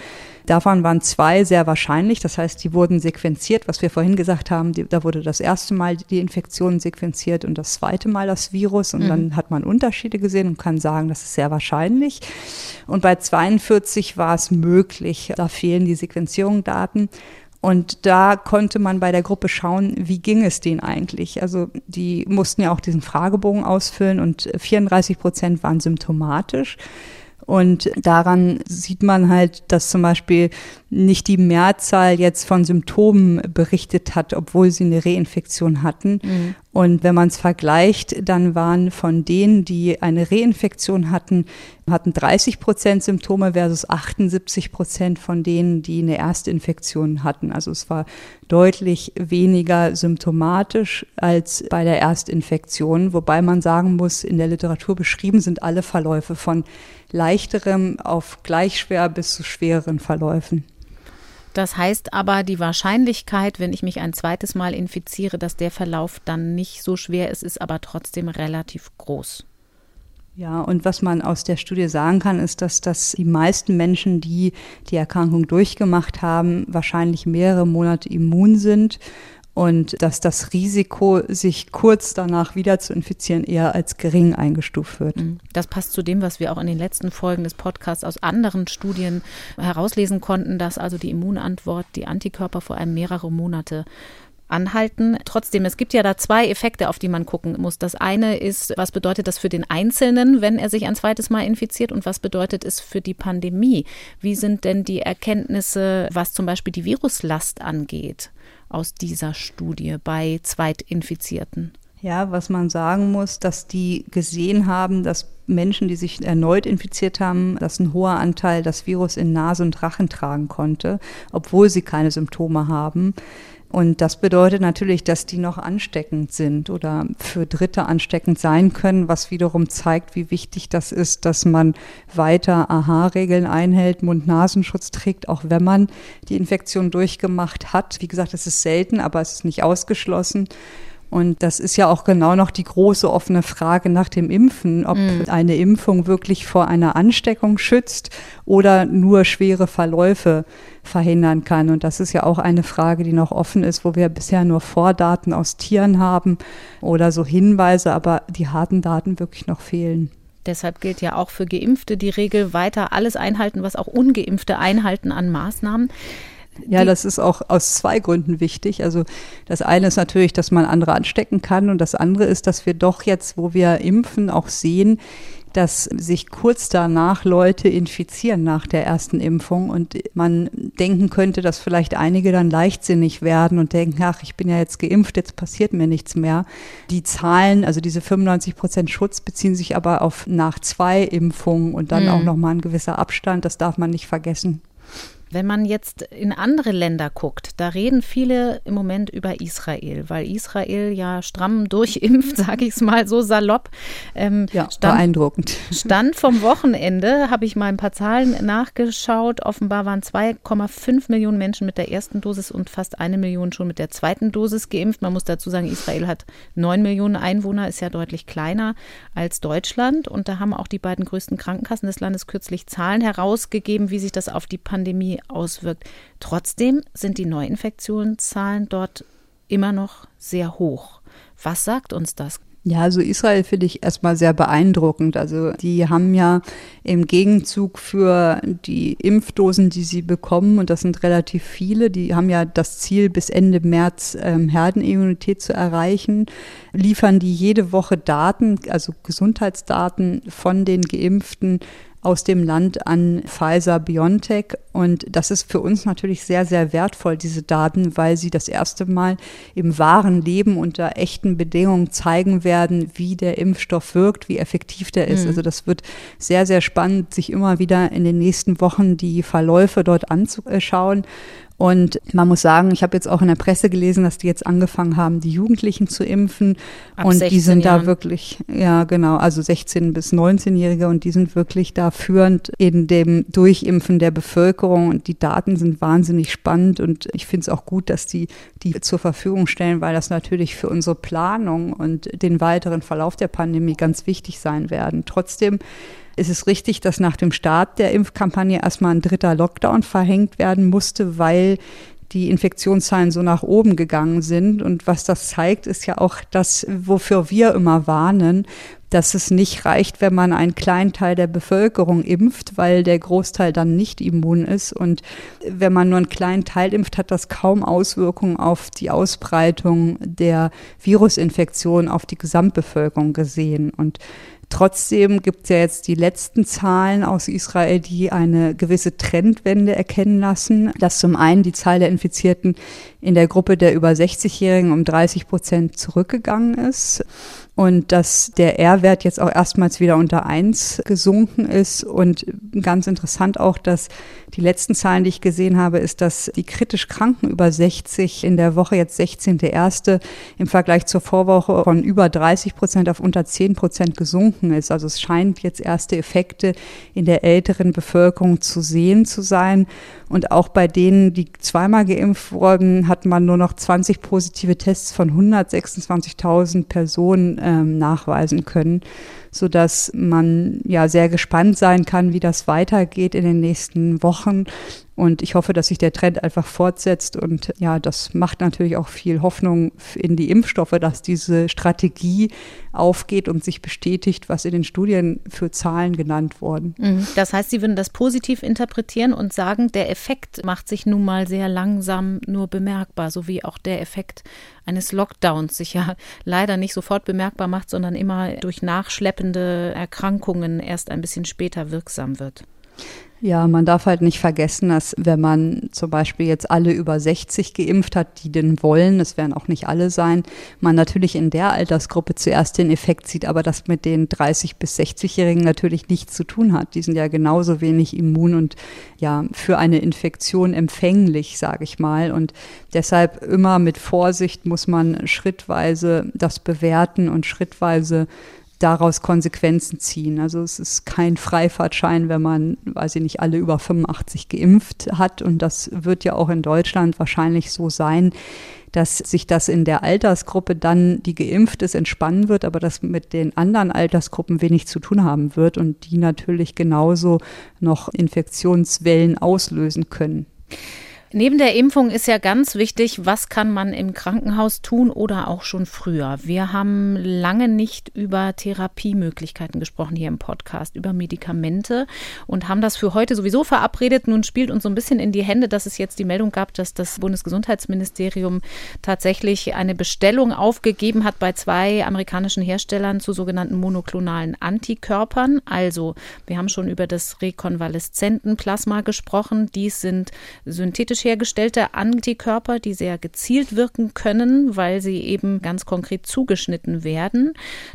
S3: Davon waren zwei sehr wahrscheinlich, das heißt, die wurden sequenziert, was wir vorhin gesagt haben, die, da wurde das erste Mal die Infektion sequenziert und das zweite Mal das Virus und mhm. dann hat man Unterschiede gesehen und kann sagen, das ist sehr wahrscheinlich. Und bei 42 war es möglich, da fehlen die Sequenzierungsdaten. Und da konnte man bei der Gruppe schauen, wie ging es denen eigentlich. Also die mussten ja auch diesen Fragebogen ausfüllen und 34 Prozent waren symptomatisch. Und daran sieht man halt, dass zum Beispiel nicht die Mehrzahl jetzt von Symptomen berichtet hat, obwohl sie eine Reinfektion hatten. Mhm. Und wenn man es vergleicht, dann waren von denen, die eine Reinfektion hatten, hatten 30 Prozent Symptome versus 78 Prozent von denen, die eine Erstinfektion hatten. Also es war deutlich weniger symptomatisch als bei der Erstinfektion, wobei man sagen muss, in der Literatur beschrieben sind alle Verläufe von leichterem auf gleich schwer bis zu schwereren Verläufen.
S2: Das heißt aber, die Wahrscheinlichkeit, wenn ich mich ein zweites Mal infiziere, dass der Verlauf dann nicht so schwer ist, ist aber trotzdem relativ groß.
S3: Ja, und was man aus der Studie sagen kann, ist, dass, dass die meisten Menschen, die die Erkrankung durchgemacht haben, wahrscheinlich mehrere Monate immun sind und dass das Risiko, sich kurz danach wieder zu infizieren, eher als gering eingestuft wird. Mhm.
S2: Das passt zu dem, was wir auch in den letzten Folgen des Podcasts aus anderen Studien herauslesen konnten, dass also die Immunantwort, die Antikörper vor allem mehrere Monate anhalten. Trotzdem, es gibt ja da zwei Effekte, auf die man gucken muss. Das eine ist, was bedeutet das für den Einzelnen, wenn er sich ein zweites Mal infiziert und was bedeutet es für die Pandemie? Wie sind denn die Erkenntnisse, was zum Beispiel die Viruslast angeht, aus dieser Studie bei Zweitinfizierten?
S3: Ja, was man sagen muss, dass die gesehen haben, dass Menschen, die sich erneut infiziert haben, dass ein hoher Anteil das Virus in Nase und Rachen tragen konnte, obwohl sie keine Symptome haben. Und das bedeutet natürlich, dass die noch ansteckend sind oder für Dritte ansteckend sein können, was wiederum zeigt, wie wichtig das ist, dass man weiter AHA-Regeln einhält, Mund-Nasenschutz trägt, auch wenn man die Infektion durchgemacht hat. Wie gesagt, es ist selten, aber es ist nicht ausgeschlossen. Und das ist ja auch genau noch die große offene Frage nach dem Impfen, ob mhm. eine Impfung wirklich vor einer Ansteckung schützt oder nur schwere Verläufe verhindern kann. Und das ist ja auch eine Frage, die noch offen ist, wo wir bisher nur Vordaten aus Tieren haben oder so Hinweise, aber die harten Daten wirklich noch fehlen.
S2: Deshalb gilt ja auch für Geimpfte die Regel weiter alles einhalten, was auch Ungeimpfte einhalten an Maßnahmen.
S3: Ja, das ist auch aus zwei Gründen wichtig. Also das eine ist natürlich, dass man andere anstecken kann und das andere ist, dass wir doch jetzt, wo wir impfen, auch sehen, dass sich kurz danach Leute infizieren nach der ersten Impfung und man denken könnte, dass vielleicht einige dann leichtsinnig werden und denken, ach, ich bin ja jetzt geimpft, jetzt passiert mir nichts mehr. Die Zahlen, also diese 95 Prozent Schutz beziehen sich aber auf nach zwei Impfungen und dann mhm. auch nochmal ein gewisser Abstand, das darf man nicht vergessen.
S2: Wenn man jetzt in andere Länder guckt, da reden viele im Moment über Israel, weil Israel ja stramm durchimpft, (laughs) sage ich es mal so salopp.
S3: Ähm, ja, stand, beeindruckend.
S2: Stand vom Wochenende, habe ich mal ein paar Zahlen nachgeschaut. Offenbar waren 2,5 Millionen Menschen mit der ersten Dosis und fast eine Million schon mit der zweiten Dosis geimpft. Man muss dazu sagen, Israel hat 9 Millionen Einwohner, ist ja deutlich kleiner als Deutschland. Und da haben auch die beiden größten Krankenkassen des Landes kürzlich Zahlen herausgegeben, wie sich das auf die Pandemie auswirkt. Trotzdem sind die Neuinfektionszahlen dort immer noch sehr hoch. Was sagt uns das?
S3: Ja, also Israel finde ich erstmal sehr beeindruckend. Also die haben ja im Gegenzug für die Impfdosen, die sie bekommen, und das sind relativ viele, die haben ja das Ziel, bis Ende März ähm, Herdenimmunität zu erreichen, liefern die jede Woche Daten, also Gesundheitsdaten von den Geimpften aus dem Land an Pfizer BioNTech. Und das ist für uns natürlich sehr, sehr wertvoll, diese Daten, weil sie das erste Mal im wahren Leben unter echten Bedingungen zeigen werden, wie der Impfstoff wirkt, wie effektiv der ist. Mhm. Also das wird sehr, sehr spannend, sich immer wieder in den nächsten Wochen die Verläufe dort anzuschauen. Und man muss sagen, ich habe jetzt auch in der Presse gelesen, dass die jetzt angefangen haben, die Jugendlichen zu impfen. Ab und die sind Jahren. da wirklich, ja genau, also 16 bis 19-Jährige und die sind wirklich da führend in dem Durchimpfen der Bevölkerung. Und die Daten sind wahnsinnig spannend und ich finde es auch gut, dass die die zur Verfügung stellen, weil das natürlich für unsere Planung und den weiteren Verlauf der Pandemie ganz wichtig sein werden. Trotzdem ist es richtig, dass nach dem Start der Impfkampagne erstmal ein dritter Lockdown verhängt werden musste, weil die Infektionszahlen so nach oben gegangen sind. Und was das zeigt, ist ja auch das, wofür wir immer warnen, dass es nicht reicht, wenn man einen kleinen Teil der Bevölkerung impft, weil der Großteil dann nicht immun ist. Und wenn man nur einen kleinen Teil impft, hat das kaum Auswirkungen auf die Ausbreitung der Virusinfektion auf die Gesamtbevölkerung gesehen. Und Trotzdem gibt es ja jetzt die letzten Zahlen aus Israel, die eine gewisse Trendwende erkennen lassen, dass zum einen die Zahl der Infizierten in der Gruppe der über 60-Jährigen um 30 Prozent zurückgegangen ist und dass der R-Wert jetzt auch erstmals wieder unter eins gesunken ist. Und ganz interessant auch, dass die letzten Zahlen, die ich gesehen habe, ist, dass die kritisch Kranken über 60 in der Woche jetzt 16.1. im Vergleich zur Vorwoche von über 30 Prozent auf unter 10 Prozent gesunken ist. Also es scheint jetzt erste Effekte in der älteren Bevölkerung zu sehen zu sein. Und auch bei denen, die zweimal geimpft wurden, hat man nur noch 20 positive Tests von 126.000 Personen ähm, nachweisen können, so dass man ja sehr gespannt sein kann, wie das weitergeht in den nächsten Wochen. Und ich hoffe, dass sich der Trend einfach fortsetzt. Und ja, das macht natürlich auch viel Hoffnung in die Impfstoffe, dass diese Strategie aufgeht und sich bestätigt, was in den Studien für Zahlen genannt wurden.
S2: Mhm. Das heißt, Sie würden das positiv interpretieren und sagen, der Effekt macht sich nun mal sehr langsam nur bemerkbar, so wie auch der Effekt eines Lockdowns sich ja (laughs) leider nicht sofort bemerkbar macht, sondern immer durch nachschleppende Erkrankungen erst ein bisschen später wirksam wird.
S3: Ja, man darf halt nicht vergessen, dass wenn man zum Beispiel jetzt alle über 60 geimpft hat, die den wollen, es werden auch nicht alle sein, man natürlich in der Altersgruppe zuerst den Effekt sieht, aber das mit den 30 bis 60-Jährigen natürlich nichts zu tun hat. Die sind ja genauso wenig immun und ja für eine Infektion empfänglich, sage ich mal. Und deshalb immer mit Vorsicht muss man schrittweise das bewerten und schrittweise daraus Konsequenzen ziehen. Also es ist kein Freifahrtschein, wenn man, weiß ich nicht, alle über 85 geimpft hat. Und das wird ja auch in Deutschland wahrscheinlich so sein, dass sich das in der Altersgruppe dann, die geimpft ist, entspannen wird, aber das mit den anderen Altersgruppen wenig zu tun haben wird und die natürlich genauso noch Infektionswellen auslösen können.
S2: Neben der Impfung ist ja ganz wichtig, was kann man im Krankenhaus tun oder auch schon früher. Wir haben lange nicht über Therapiemöglichkeiten gesprochen hier im Podcast, über Medikamente und haben das für heute sowieso verabredet. Nun spielt uns so ein bisschen in die Hände, dass es jetzt die Meldung gab, dass das Bundesgesundheitsministerium tatsächlich eine Bestellung aufgegeben hat bei zwei amerikanischen Herstellern zu sogenannten monoklonalen Antikörpern. Also wir haben schon über das Rekonvaleszentenplasma gesprochen. Dies sind synthetische hergestellte Antikörper, die sehr gezielt wirken können, weil sie eben ganz konkret zugeschnitten werden.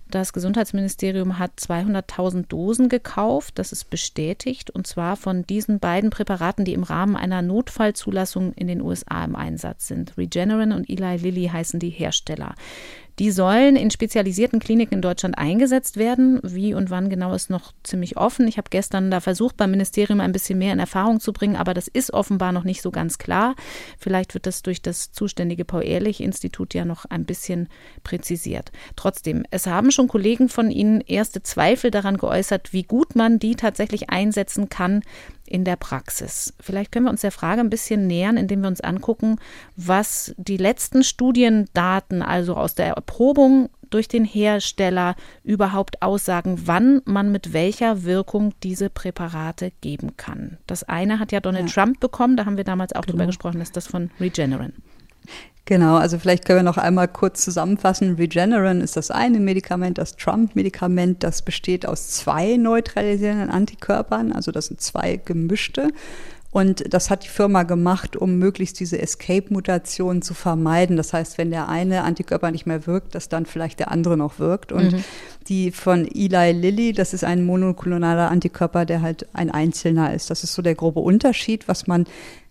S2: Das Gesundheitsministerium hat 200.000 Dosen gekauft, das ist bestätigt, und zwar von diesen beiden Präparaten, die im Rahmen einer Notfallzulassung in den USA im Einsatz sind. Regeneron und Eli Lilly heißen die Hersteller. Die sollen in spezialisierten Kliniken in Deutschland eingesetzt werden. Wie und wann genau ist noch ziemlich offen. Ich habe gestern da versucht, beim Ministerium ein bisschen mehr in Erfahrung zu bringen, aber das ist offenbar noch nicht so ganz klar. Vielleicht wird das durch das zuständige Paul-Ehrlich-Institut ja noch ein bisschen präzisiert. Trotzdem, es haben schon Kollegen von Ihnen erste Zweifel daran geäußert, wie gut man die tatsächlich einsetzen kann in der Praxis. Vielleicht können wir uns der Frage ein bisschen nähern, indem wir uns angucken, was die letzten Studiendaten, also aus der Erprobung durch den Hersteller überhaupt aussagen, wann man mit welcher Wirkung diese Präparate geben kann. Das eine hat ja Donald ja. Trump bekommen, da haben wir damals auch genau. drüber gesprochen, das ist das von Regeneron.
S3: Genau, also vielleicht können wir noch einmal kurz zusammenfassen. Regeneron ist das eine Medikament, das Trump-Medikament, das besteht aus zwei neutralisierenden Antikörpern, also das sind zwei gemischte. Und das hat die Firma gemacht, um möglichst diese Escape-Mutation zu vermeiden. Das heißt, wenn der eine Antikörper nicht mehr wirkt, dass dann vielleicht der andere noch wirkt. Und mhm. die von Eli Lilly, das ist ein monoklonaler Antikörper, der halt ein einzelner ist. Das ist so der grobe Unterschied, was man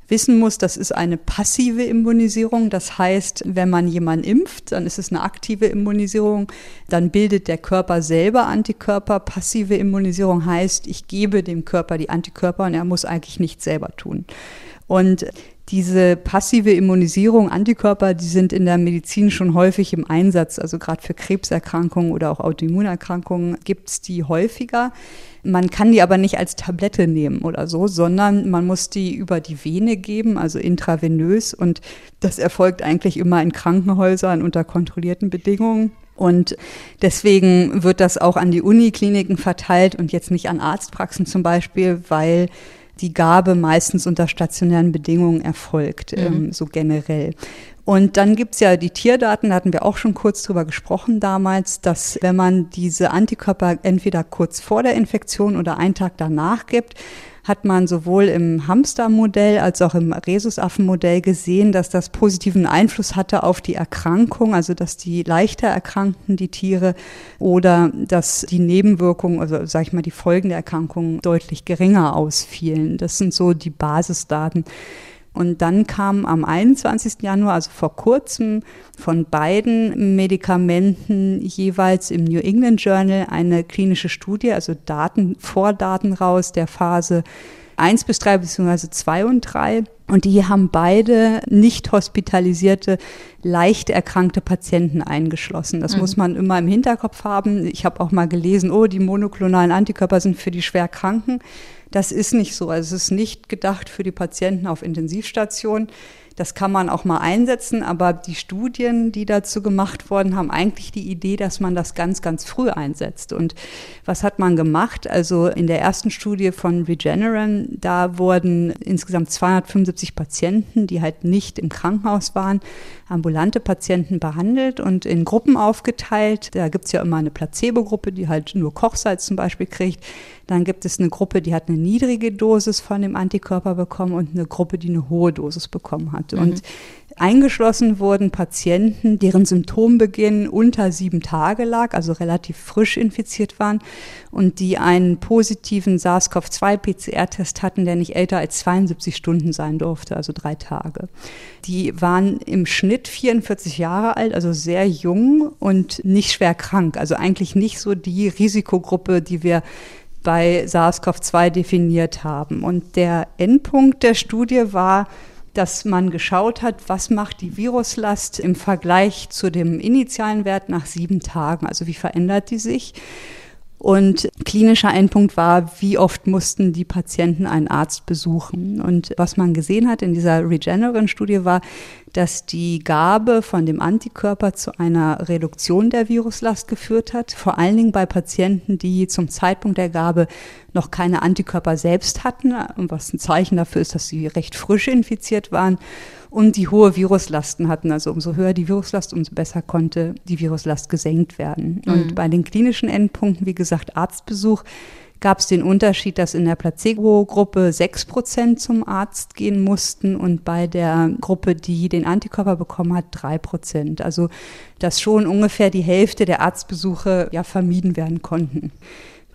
S3: wissen muss, das ist eine passive Immunisierung. Das heißt, wenn man jemanden impft, dann ist es eine aktive Immunisierung. Dann bildet der Körper selber Antikörper. Passive Immunisierung heißt, ich gebe dem Körper die Antikörper und er muss eigentlich nichts selber tun. Und diese passive Immunisierung, Antikörper, die sind in der Medizin schon häufig im Einsatz. Also gerade für Krebserkrankungen oder auch Autoimmunerkrankungen gibt es die häufiger. Man kann die aber nicht als Tablette nehmen oder so, sondern man muss die über die Vene geben, also intravenös. Und das erfolgt eigentlich immer in Krankenhäusern unter kontrollierten Bedingungen. Und deswegen wird das auch an die Unikliniken verteilt und jetzt nicht an Arztpraxen zum Beispiel, weil die Gabe meistens unter stationären Bedingungen erfolgt, mhm. ähm, so generell. Und dann gibt's ja die Tierdaten, da hatten wir auch schon kurz drüber gesprochen damals, dass wenn man diese Antikörper entweder kurz vor der Infektion oder einen Tag danach gibt, hat man sowohl im Hamstermodell als auch im Rhesusaffenmodell gesehen, dass das positiven Einfluss hatte auf die Erkrankung, also dass die leichter erkrankten, die Tiere, oder dass die Nebenwirkungen, also sag ich mal, die Folgen der Erkrankung deutlich geringer ausfielen. Das sind so die Basisdaten. Und dann kam am 21. Januar, also vor kurzem, von beiden Medikamenten jeweils im New England Journal eine klinische Studie, also Daten, Vordaten raus der Phase 1 bis 3 bzw. 2 und 3. Und die haben beide nicht hospitalisierte, leicht erkrankte Patienten eingeschlossen. Das mhm. muss man immer im Hinterkopf haben. Ich habe auch mal gelesen, oh, die monoklonalen Antikörper sind für die Schwerkranken. Das ist nicht so. Also es ist nicht gedacht für die Patienten auf Intensivstationen. Das kann man auch mal einsetzen, aber die Studien, die dazu gemacht wurden, haben eigentlich die Idee, dass man das ganz, ganz früh einsetzt. Und was hat man gemacht? Also in der ersten Studie von Regeneron, da wurden insgesamt 275 Patienten, die halt nicht im Krankenhaus waren, ambulante Patienten behandelt und in Gruppen aufgeteilt. Da gibt's ja immer eine Placebo-Gruppe, die halt nur Kochsalz zum Beispiel kriegt. Dann gibt es eine Gruppe, die hat eine niedrige Dosis von dem Antikörper bekommen und eine Gruppe, die eine hohe Dosis bekommen hat. Mhm. Und eingeschlossen wurden Patienten, deren Symptombeginn unter sieben Tage lag, also relativ frisch infiziert waren und die einen positiven SARS-CoV-2-PCR-Test hatten, der nicht älter als 72 Stunden sein durfte, also drei Tage. Die waren im Schnitt 44 Jahre alt, also sehr jung und nicht schwer krank, also eigentlich nicht so die Risikogruppe, die wir bei SARS-CoV-2 definiert haben. Und der Endpunkt der Studie war, dass man geschaut hat, was macht die Viruslast im Vergleich zu dem initialen Wert nach sieben Tagen, also wie verändert die sich. Und klinischer Endpunkt war, wie oft mussten die Patienten einen Arzt besuchen. Und was man gesehen hat in dieser Regeneron-Studie war, dass die Gabe von dem Antikörper zu einer Reduktion der Viruslast geführt hat, vor allen Dingen bei Patienten, die zum Zeitpunkt der Gabe noch keine Antikörper selbst hatten, was ein Zeichen dafür ist, dass sie recht frisch infiziert waren und die hohe Viruslasten hatten. Also umso höher die Viruslast, umso besser konnte die Viruslast gesenkt werden. Mhm. Und bei den klinischen Endpunkten, wie gesagt, Arztbesuch, gab es den Unterschied, dass in der Placebo-Gruppe sechs Prozent zum Arzt gehen mussten und bei der Gruppe, die den Antikörper bekommen hat, drei Prozent. Also dass schon ungefähr die Hälfte der Arztbesuche ja vermieden werden konnten.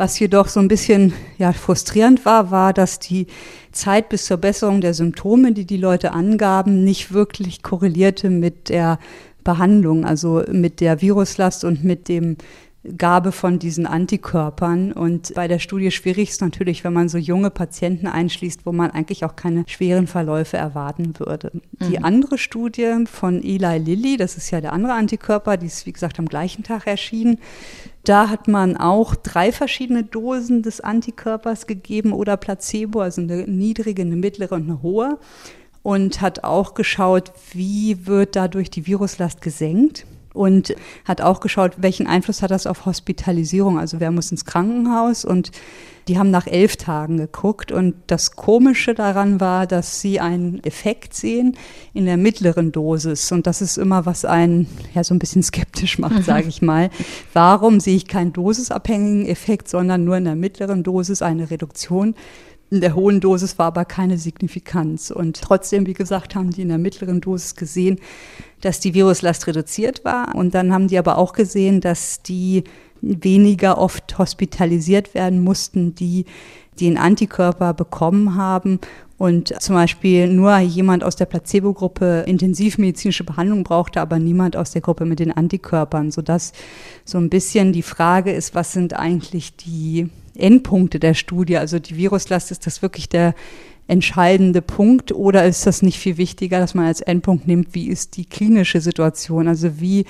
S3: Was jedoch so ein bisschen ja, frustrierend war, war, dass die Zeit bis zur Besserung der Symptome, die die Leute angaben, nicht wirklich korrelierte mit der Behandlung, also mit der Viruslast und mit dem Gabe von diesen Antikörpern. Und bei der Studie schwierig ist natürlich, wenn man so junge Patienten einschließt, wo man eigentlich auch keine schweren Verläufe erwarten würde. Mhm. Die andere Studie von Eli Lilly, das ist ja der andere Antikörper, die ist wie gesagt am gleichen Tag erschienen. Da hat man auch drei verschiedene Dosen des Antikörpers gegeben oder Placebo, also eine niedrige, eine mittlere und eine hohe. Und hat auch geschaut, wie wird dadurch die Viruslast gesenkt und hat auch geschaut, welchen Einfluss hat das auf Hospitalisierung, also wer muss ins Krankenhaus und die haben nach elf Tagen geguckt und das Komische daran war, dass sie einen Effekt sehen in der mittleren Dosis und das ist immer, was einen ja so ein bisschen skeptisch macht, mhm. sage ich mal. Warum sehe ich keinen dosisabhängigen Effekt, sondern nur in der mittleren Dosis eine Reduktion? In der hohen Dosis war aber keine Signifikanz. Und trotzdem, wie gesagt, haben die in der mittleren Dosis gesehen, dass die Viruslast reduziert war. Und dann haben die aber auch gesehen, dass die weniger oft hospitalisiert werden mussten, die den Antikörper bekommen haben und zum Beispiel nur jemand aus der Placebo-Gruppe intensivmedizinische Behandlung brauchte, aber niemand aus der Gruppe mit den Antikörpern, sodass so ein bisschen die Frage ist, was sind eigentlich die Endpunkte der Studie? Also die Viruslast, ist das wirklich der entscheidende Punkt oder ist das nicht viel wichtiger, dass man als Endpunkt nimmt, wie ist die klinische Situation? Also wie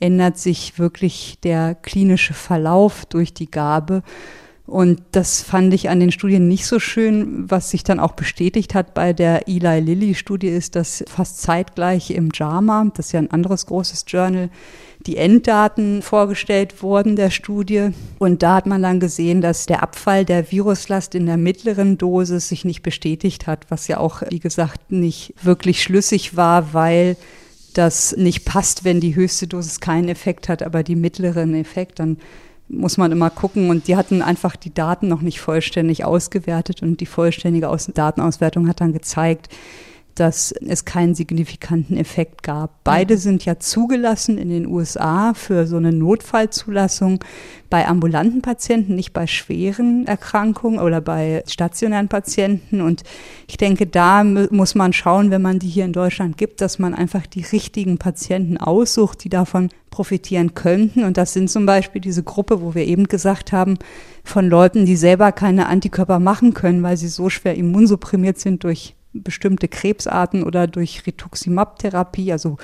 S3: ändert sich wirklich der klinische Verlauf durch die Gabe? Und das fand ich an den Studien nicht so schön. Was sich dann auch bestätigt hat bei der Eli Lilly-Studie ist, dass fast zeitgleich im JAMA, das ist ja ein anderes großes Journal, die Enddaten vorgestellt wurden der Studie. Und da hat man dann gesehen, dass der Abfall der Viruslast in der mittleren Dosis sich nicht bestätigt hat, was ja auch, wie gesagt, nicht wirklich schlüssig war, weil das nicht passt, wenn die höchste Dosis keinen Effekt hat, aber die mittleren Effekt, dann muss man immer gucken. Und die hatten einfach die Daten noch nicht vollständig ausgewertet und die vollständige Aus Datenauswertung hat dann gezeigt, dass es keinen signifikanten Effekt gab. Beide sind ja zugelassen in den USA für so eine Notfallzulassung bei ambulanten Patienten, nicht bei schweren Erkrankungen oder bei stationären Patienten. Und ich denke, da muss man schauen, wenn man die hier in Deutschland gibt, dass man einfach die richtigen Patienten aussucht, die davon profitieren könnten. Und das sind zum Beispiel diese Gruppe, wo wir eben gesagt haben, von Leuten, die selber keine Antikörper machen können, weil sie so schwer immunsupprimiert sind durch bestimmte Krebsarten oder durch Rituximab-Therapie, also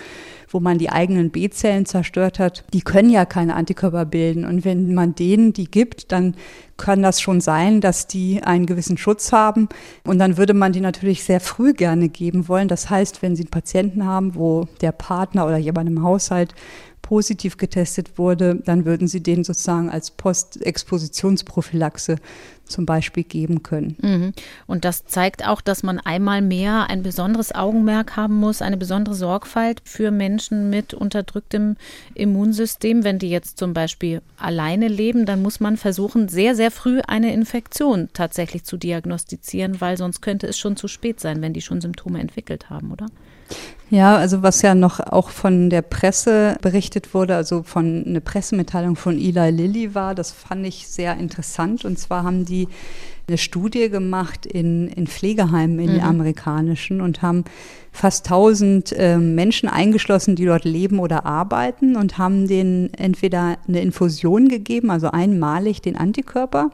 S3: wo man die eigenen B-Zellen zerstört hat, die können ja keine Antikörper bilden. Und wenn man denen die gibt, dann kann das schon sein, dass die einen gewissen Schutz haben. Und dann würde man die natürlich sehr früh gerne geben wollen. Das heißt, wenn Sie einen Patienten haben, wo der Partner oder jemand im Haushalt positiv getestet wurde, dann würden Sie den sozusagen als Postexpositionsprophylaxe zum Beispiel geben können.
S2: Mhm. Und das zeigt auch, dass man einmal mehr ein besonderes Augenmerk haben muss, eine besondere Sorgfalt für Menschen mit unterdrücktem Immunsystem. Wenn die jetzt zum Beispiel alleine leben, dann muss man versuchen, sehr, sehr früh eine Infektion tatsächlich zu diagnostizieren, weil sonst könnte es schon zu spät sein, wenn die schon Symptome entwickelt haben, oder?
S3: Ja, also was ja noch auch von der Presse berichtet wurde, also von eine Pressemitteilung von Eli Lilly war, das fand ich sehr interessant. Und zwar haben die eine Studie gemacht in, in Pflegeheimen, in mhm. den amerikanischen, und haben fast 1000 äh, Menschen eingeschlossen, die dort leben oder arbeiten, und haben denen entweder eine Infusion gegeben, also einmalig den Antikörper,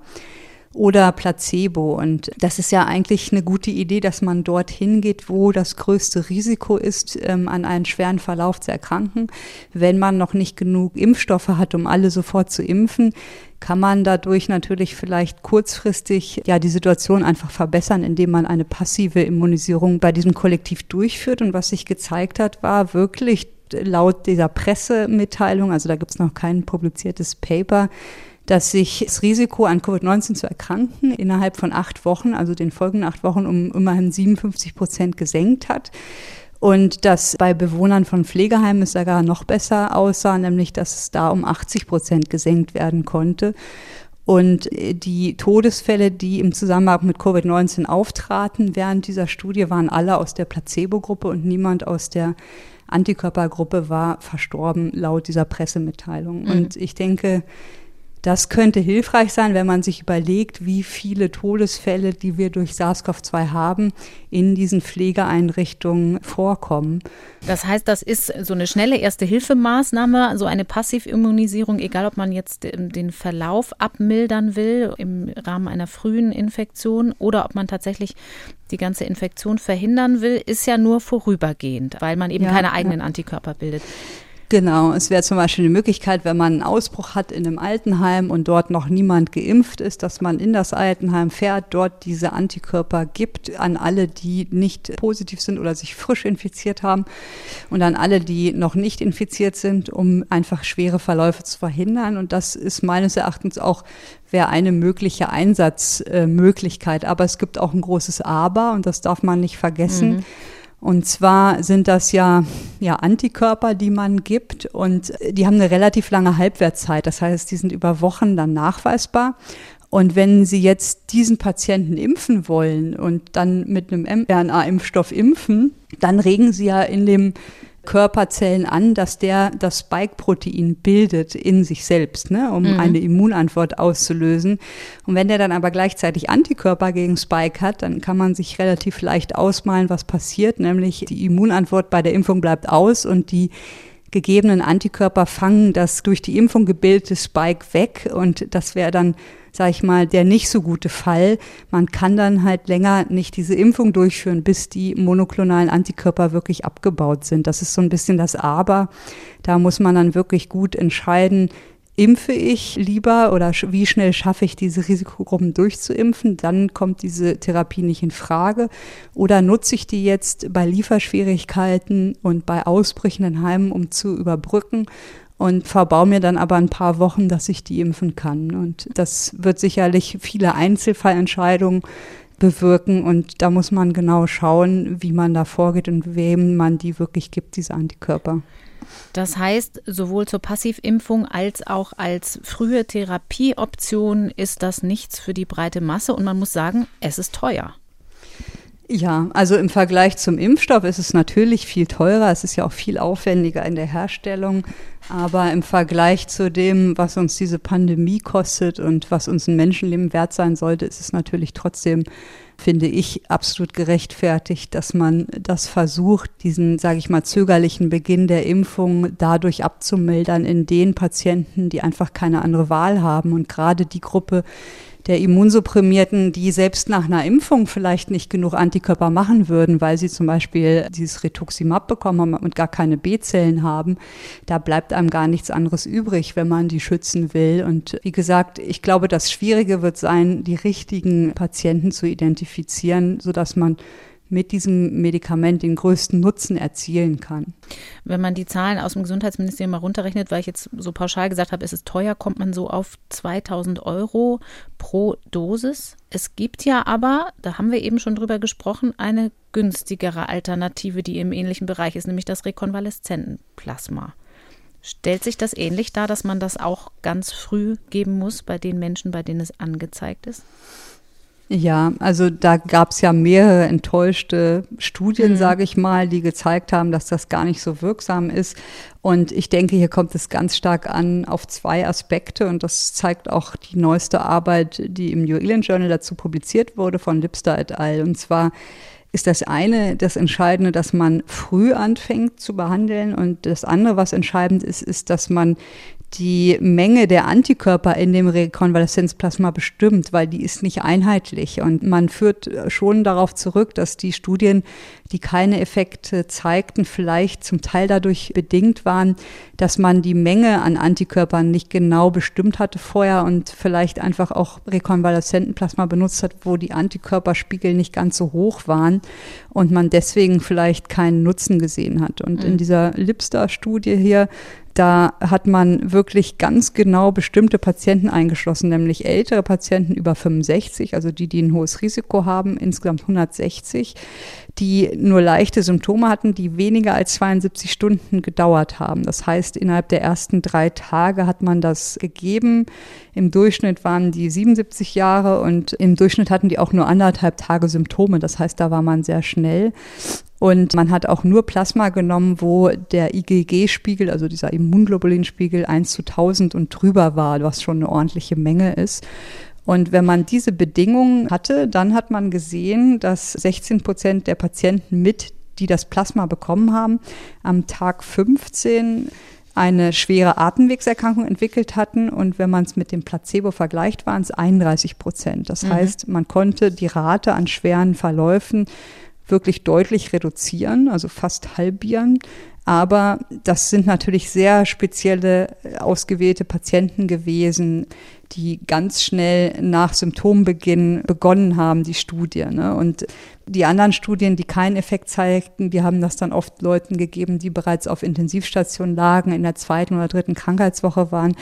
S3: oder Placebo. Und das ist ja eigentlich eine gute Idee, dass man dorthin geht, wo das größte Risiko ist, ähm, an einen schweren Verlauf zu erkranken. Wenn man noch nicht genug Impfstoffe hat, um alle sofort zu impfen, kann man dadurch natürlich vielleicht kurzfristig ja die Situation einfach verbessern, indem man eine passive Immunisierung bei diesem Kollektiv durchführt. Und was sich gezeigt hat, war wirklich laut dieser Pressemitteilung, also da gibt es noch kein publiziertes Paper, dass sich das Risiko an Covid-19 zu erkranken innerhalb von acht Wochen, also den folgenden acht Wochen, um immerhin 57 Prozent gesenkt hat. Und dass bei Bewohnern von Pflegeheimen es sogar noch besser aussah, nämlich dass es da um 80 Prozent gesenkt werden konnte. Und die Todesfälle, die im Zusammenhang mit Covid-19 auftraten während dieser Studie, waren alle aus der Placebo-Gruppe und niemand aus der Antikörpergruppe war verstorben, laut dieser Pressemitteilung. Mhm. Und ich denke, das könnte hilfreich sein, wenn man sich überlegt, wie viele Todesfälle, die wir durch SARS-CoV-2 haben, in diesen Pflegeeinrichtungen vorkommen.
S2: Das heißt, das ist so eine schnelle Erste-Hilfemaßnahme, so eine Passivimmunisierung, egal ob man jetzt den Verlauf abmildern will im Rahmen einer frühen Infektion oder ob man tatsächlich die ganze Infektion verhindern will, ist ja nur vorübergehend, weil man eben ja, keine eigenen ja. Antikörper bildet.
S3: Genau, es wäre zum Beispiel eine Möglichkeit, wenn man einen Ausbruch hat in einem Altenheim und dort noch niemand geimpft ist, dass man in das Altenheim fährt, dort diese Antikörper gibt an alle, die nicht positiv sind oder sich frisch infiziert haben und an alle, die noch nicht infiziert sind, um einfach schwere Verläufe zu verhindern. Und das ist meines Erachtens auch wäre eine mögliche Einsatzmöglichkeit. Aber es gibt auch ein großes Aber und das darf man nicht vergessen. Mhm und zwar sind das ja, ja Antikörper, die man gibt und die haben eine relativ lange Halbwertszeit. Das heißt, die sind über Wochen dann nachweisbar. Und wenn Sie jetzt diesen Patienten impfen wollen und dann mit einem mRNA-Impfstoff impfen, dann regen Sie ja in dem Körperzellen an, dass der das Spike-Protein bildet in sich selbst, ne, um mhm. eine Immunantwort auszulösen. Und wenn der dann aber gleichzeitig Antikörper gegen Spike hat, dann kann man sich relativ leicht ausmalen, was passiert, nämlich die Immunantwort bei der Impfung bleibt aus und die gegebenen Antikörper fangen das durch die Impfung gebildete Spike weg und das wäre dann sage ich mal, der nicht so gute Fall. Man kann dann halt länger nicht diese Impfung durchführen, bis die monoklonalen Antikörper wirklich abgebaut sind. Das ist so ein bisschen das Aber. Da muss man dann wirklich gut entscheiden, impfe ich lieber oder wie schnell schaffe ich diese Risikogruppen durchzuimpfen, dann kommt diese Therapie nicht in Frage. Oder nutze ich die jetzt bei Lieferschwierigkeiten und bei Ausbrüchen in Heimen, um zu überbrücken und verbaue mir dann aber ein paar Wochen, dass ich die impfen kann. Und das wird sicherlich viele Einzelfallentscheidungen bewirken und da muss man genau schauen, wie man da vorgeht und wem man die wirklich gibt, diese Antikörper.
S2: Das heißt, sowohl zur Passivimpfung als auch als frühe Therapieoption ist das nichts für die breite Masse und man muss sagen, es ist teuer.
S3: Ja, also im Vergleich zum Impfstoff ist es natürlich viel teurer. Es ist ja auch viel aufwendiger in der Herstellung. Aber im Vergleich zu dem, was uns diese Pandemie kostet und was uns ein Menschenleben wert sein sollte, ist es natürlich trotzdem finde ich absolut gerechtfertigt, dass man das versucht, diesen, sage ich mal, zögerlichen Beginn der Impfung dadurch abzumildern in den Patienten, die einfach keine andere Wahl haben. Und gerade die Gruppe, der Immunsupprimierten, die selbst nach einer Impfung vielleicht nicht genug Antikörper machen würden, weil sie zum Beispiel dieses Rituximab bekommen haben und gar keine B-Zellen haben, da bleibt einem gar nichts anderes übrig, wenn man die schützen will. Und wie gesagt, ich glaube, das Schwierige wird sein, die richtigen Patienten zu identifizieren, sodass man mit diesem Medikament den größten Nutzen erzielen kann.
S2: Wenn man die Zahlen aus dem Gesundheitsministerium mal runterrechnet, weil ich jetzt so pauschal gesagt habe, es ist teuer, kommt man so auf 2000 Euro pro Dosis. Es gibt ja aber, da haben wir eben schon drüber gesprochen, eine günstigere Alternative, die im ähnlichen Bereich ist, nämlich das Rekonvaleszentenplasma. Stellt sich das ähnlich dar, dass man das auch ganz früh geben muss bei den Menschen, bei denen es angezeigt ist?
S3: Ja, also da gab es ja mehrere enttäuschte Studien, mhm. sage ich mal, die gezeigt haben, dass das gar nicht so wirksam ist. Und ich denke, hier kommt es ganz stark an auf zwei Aspekte und das zeigt auch die neueste Arbeit, die im New England Journal dazu publiziert wurde von Lipster et al. Und zwar ist das eine das Entscheidende, dass man früh anfängt zu behandeln und das andere, was entscheidend ist, ist, dass man die Menge der Antikörper in dem Rekonvaleszenzplasma bestimmt, weil die ist nicht einheitlich. Und man führt schon darauf zurück, dass die Studien, die keine Effekte zeigten, vielleicht zum Teil dadurch bedingt waren, dass man die Menge an Antikörpern nicht genau bestimmt hatte vorher und vielleicht einfach auch Rekonvaleszentenplasma benutzt hat, wo die Antikörperspiegel nicht ganz so hoch waren und man deswegen vielleicht keinen Nutzen gesehen hat. Und in mhm. dieser Lipster-Studie hier da hat man wirklich ganz genau bestimmte Patienten eingeschlossen, nämlich ältere Patienten über 65, also die, die ein hohes Risiko haben, insgesamt 160, die nur leichte Symptome hatten, die weniger als 72 Stunden gedauert haben. Das heißt, innerhalb der ersten drei Tage hat man das gegeben. Im Durchschnitt waren die 77 Jahre und im Durchschnitt hatten die auch nur anderthalb Tage Symptome. Das heißt, da war man sehr schnell. Und man hat auch nur Plasma genommen, wo der IgG-Spiegel, also dieser Immunglobulinspiegel 1 zu 1000 und drüber war, was schon eine ordentliche Menge ist. Und wenn man diese Bedingungen hatte, dann hat man gesehen, dass 16 Prozent der Patienten mit, die das Plasma bekommen haben, am Tag 15 eine schwere Atemwegserkrankung entwickelt hatten. Und wenn man es mit dem Placebo vergleicht, waren es 31 Prozent. Das mhm. heißt, man konnte die Rate an schweren Verläufen wirklich deutlich reduzieren, also fast halbieren. Aber das sind natürlich sehr spezielle ausgewählte Patienten gewesen, die ganz schnell nach Symptombeginn begonnen haben, die Studie. Ne? Und die anderen Studien, die keinen Effekt zeigten, die haben das dann oft Leuten gegeben, die bereits auf Intensivstationen lagen, in der zweiten oder dritten Krankheitswoche waren.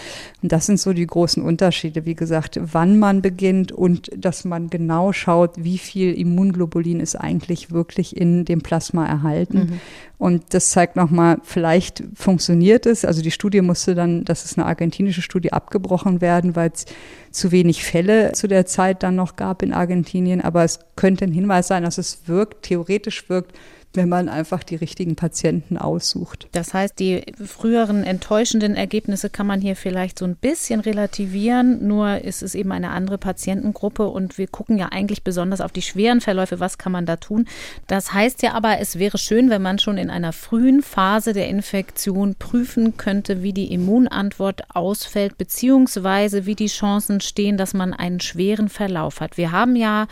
S3: Und das sind so die großen Unterschiede. Wie gesagt, wann man beginnt und dass man genau schaut, wie viel Immunglobulin ist eigentlich wirklich in dem Plasma erhalten. Mhm. Und das zeigt nochmal, vielleicht funktioniert es. Also die Studie musste dann, das ist eine argentinische Studie, abgebrochen werden, weil es zu wenig Fälle zu der Zeit dann noch gab in Argentinien. Aber es könnte ein Hinweis sein, dass es wirkt, theoretisch wirkt, wenn man einfach die richtigen Patienten aussucht.
S2: Das heißt, die früheren enttäuschenden Ergebnisse kann man hier vielleicht so ein bisschen relativieren, nur ist es eben eine andere Patientengruppe und wir gucken ja eigentlich besonders auf die schweren Verläufe, was kann man da tun. Das heißt ja aber, es wäre schön, wenn man schon in einer frühen Phase der Infektion prüfen könnte, wie die Immunantwort ausfällt, beziehungsweise wie die Chancen stehen, dass man einen schweren Verlauf hat. Wir haben ja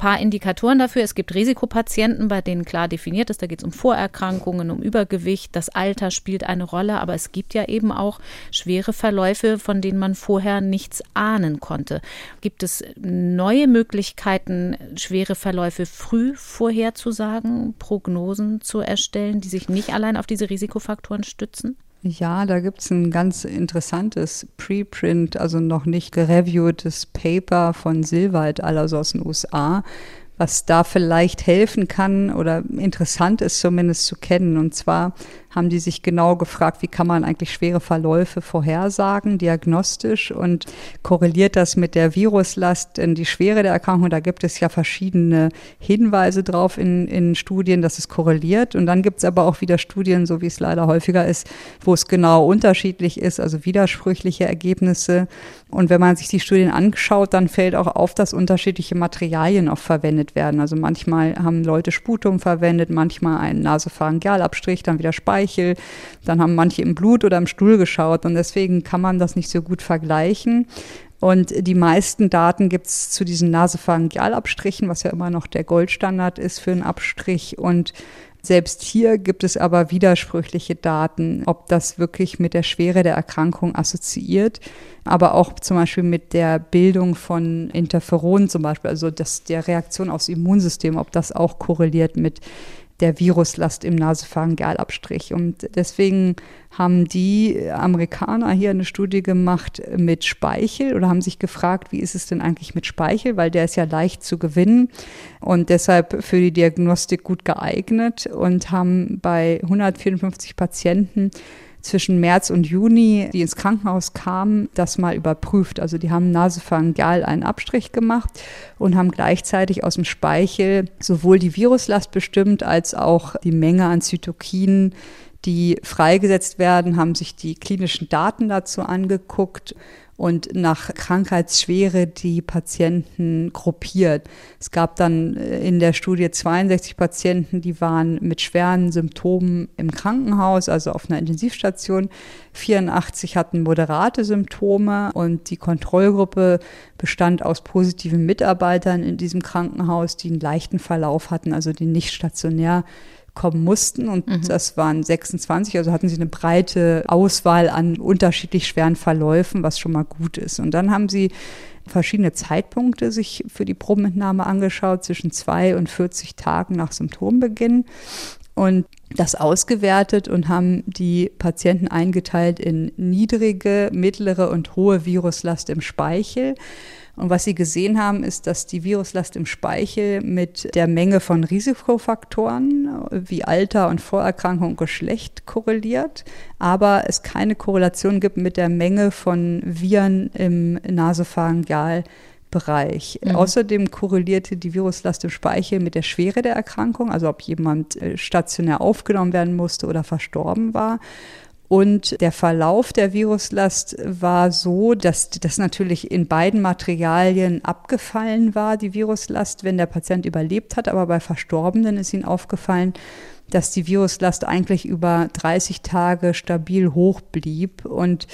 S2: paar Indikatoren dafür. Es gibt Risikopatienten, bei denen klar definiert ist, da geht es um Vorerkrankungen, um Übergewicht, das Alter spielt eine Rolle, aber es gibt ja eben auch schwere Verläufe, von denen man vorher nichts ahnen konnte. Gibt es neue Möglichkeiten, schwere Verläufe früh vorherzusagen, Prognosen zu erstellen, die sich nicht allein auf diese Risikofaktoren stützen?
S3: Ja, da gibt es ein ganz interessantes Preprint, also noch nicht gereviewtes Paper von Silwald, also aus den USA, was da vielleicht helfen kann oder interessant ist zumindest zu kennen. Und zwar haben die sich genau gefragt, wie kann man eigentlich schwere Verläufe vorhersagen, diagnostisch und korreliert das mit der Viruslast in die Schwere der Erkrankung. Da gibt es ja verschiedene Hinweise drauf in, in Studien, dass es korreliert. Und dann gibt es aber auch wieder Studien, so wie es leider häufiger ist, wo es genau unterschiedlich ist, also widersprüchliche Ergebnisse. Und wenn man sich die Studien anschaut, dann fällt auch auf, dass unterschiedliche Materialien auch verwendet werden. Also manchmal haben Leute Sputum verwendet, manchmal einen Nasopharyngealabstrich, dann wieder Speichel Speichel. Dann haben manche im Blut oder im Stuhl geschaut und deswegen kann man das nicht so gut vergleichen. Und die meisten Daten gibt es zu diesen Nasopharyngealabstrichen, was ja immer noch der Goldstandard ist für einen Abstrich. Und selbst hier gibt es aber widersprüchliche Daten, ob das wirklich mit der Schwere der Erkrankung assoziiert, aber auch zum Beispiel mit der Bildung von Interferonen zum Beispiel, also das, der Reaktion aufs Immunsystem, ob das auch korreliert mit der Viruslast im Nasopharyngealabstrich. Und deswegen haben die Amerikaner hier eine Studie gemacht mit Speichel oder haben sich gefragt, wie ist es denn eigentlich mit Speichel, weil der ist ja leicht zu gewinnen und deshalb für die Diagnostik gut geeignet und haben bei 154 Patienten zwischen März und Juni, die ins Krankenhaus kamen, das mal überprüft. Also die haben nasopharyngeal einen Abstrich gemacht und haben gleichzeitig aus dem Speichel sowohl die Viruslast bestimmt als auch die Menge an Zytokinen, die freigesetzt werden, haben sich die klinischen Daten dazu angeguckt und nach Krankheitsschwere die Patienten gruppiert. Es gab dann äh, in der Studie 62 Patienten, die waren mit schweren Symptomen im Krankenhaus, also auf einer Intensivstation. 84 hatten moderate Symptome und die Kontrollgruppe bestand aus positiven Mitarbeitern in diesem Krankenhaus, die einen leichten Verlauf hatten, also die nicht stationär kommen mussten. Und mhm. das waren 26, also hatten sie eine breite Auswahl an unterschiedlich schweren Verläufen, was schon mal gut ist. Und dann haben sie verschiedene Zeitpunkte sich für die Probenentnahme angeschaut, zwischen zwei und 40 Tagen nach Symptombeginn. Und das ausgewertet und haben die Patienten eingeteilt in niedrige, mittlere und hohe Viruslast im Speichel. Und was sie gesehen haben, ist, dass die Viruslast im Speichel mit der Menge von Risikofaktoren wie Alter und Vorerkrankung und Geschlecht korreliert, aber es keine Korrelation gibt mit der Menge von Viren im Nasopharyngeal. Bereich. Mhm. Außerdem korrelierte die Viruslast im Speichel mit der Schwere der Erkrankung, also ob jemand äh, stationär aufgenommen werden musste oder verstorben war. Und der Verlauf der Viruslast war so, dass das natürlich in beiden Materialien abgefallen war, die Viruslast, wenn der Patient überlebt hat. Aber bei Verstorbenen ist ihnen aufgefallen, dass die Viruslast eigentlich über 30 Tage stabil hoch blieb. Und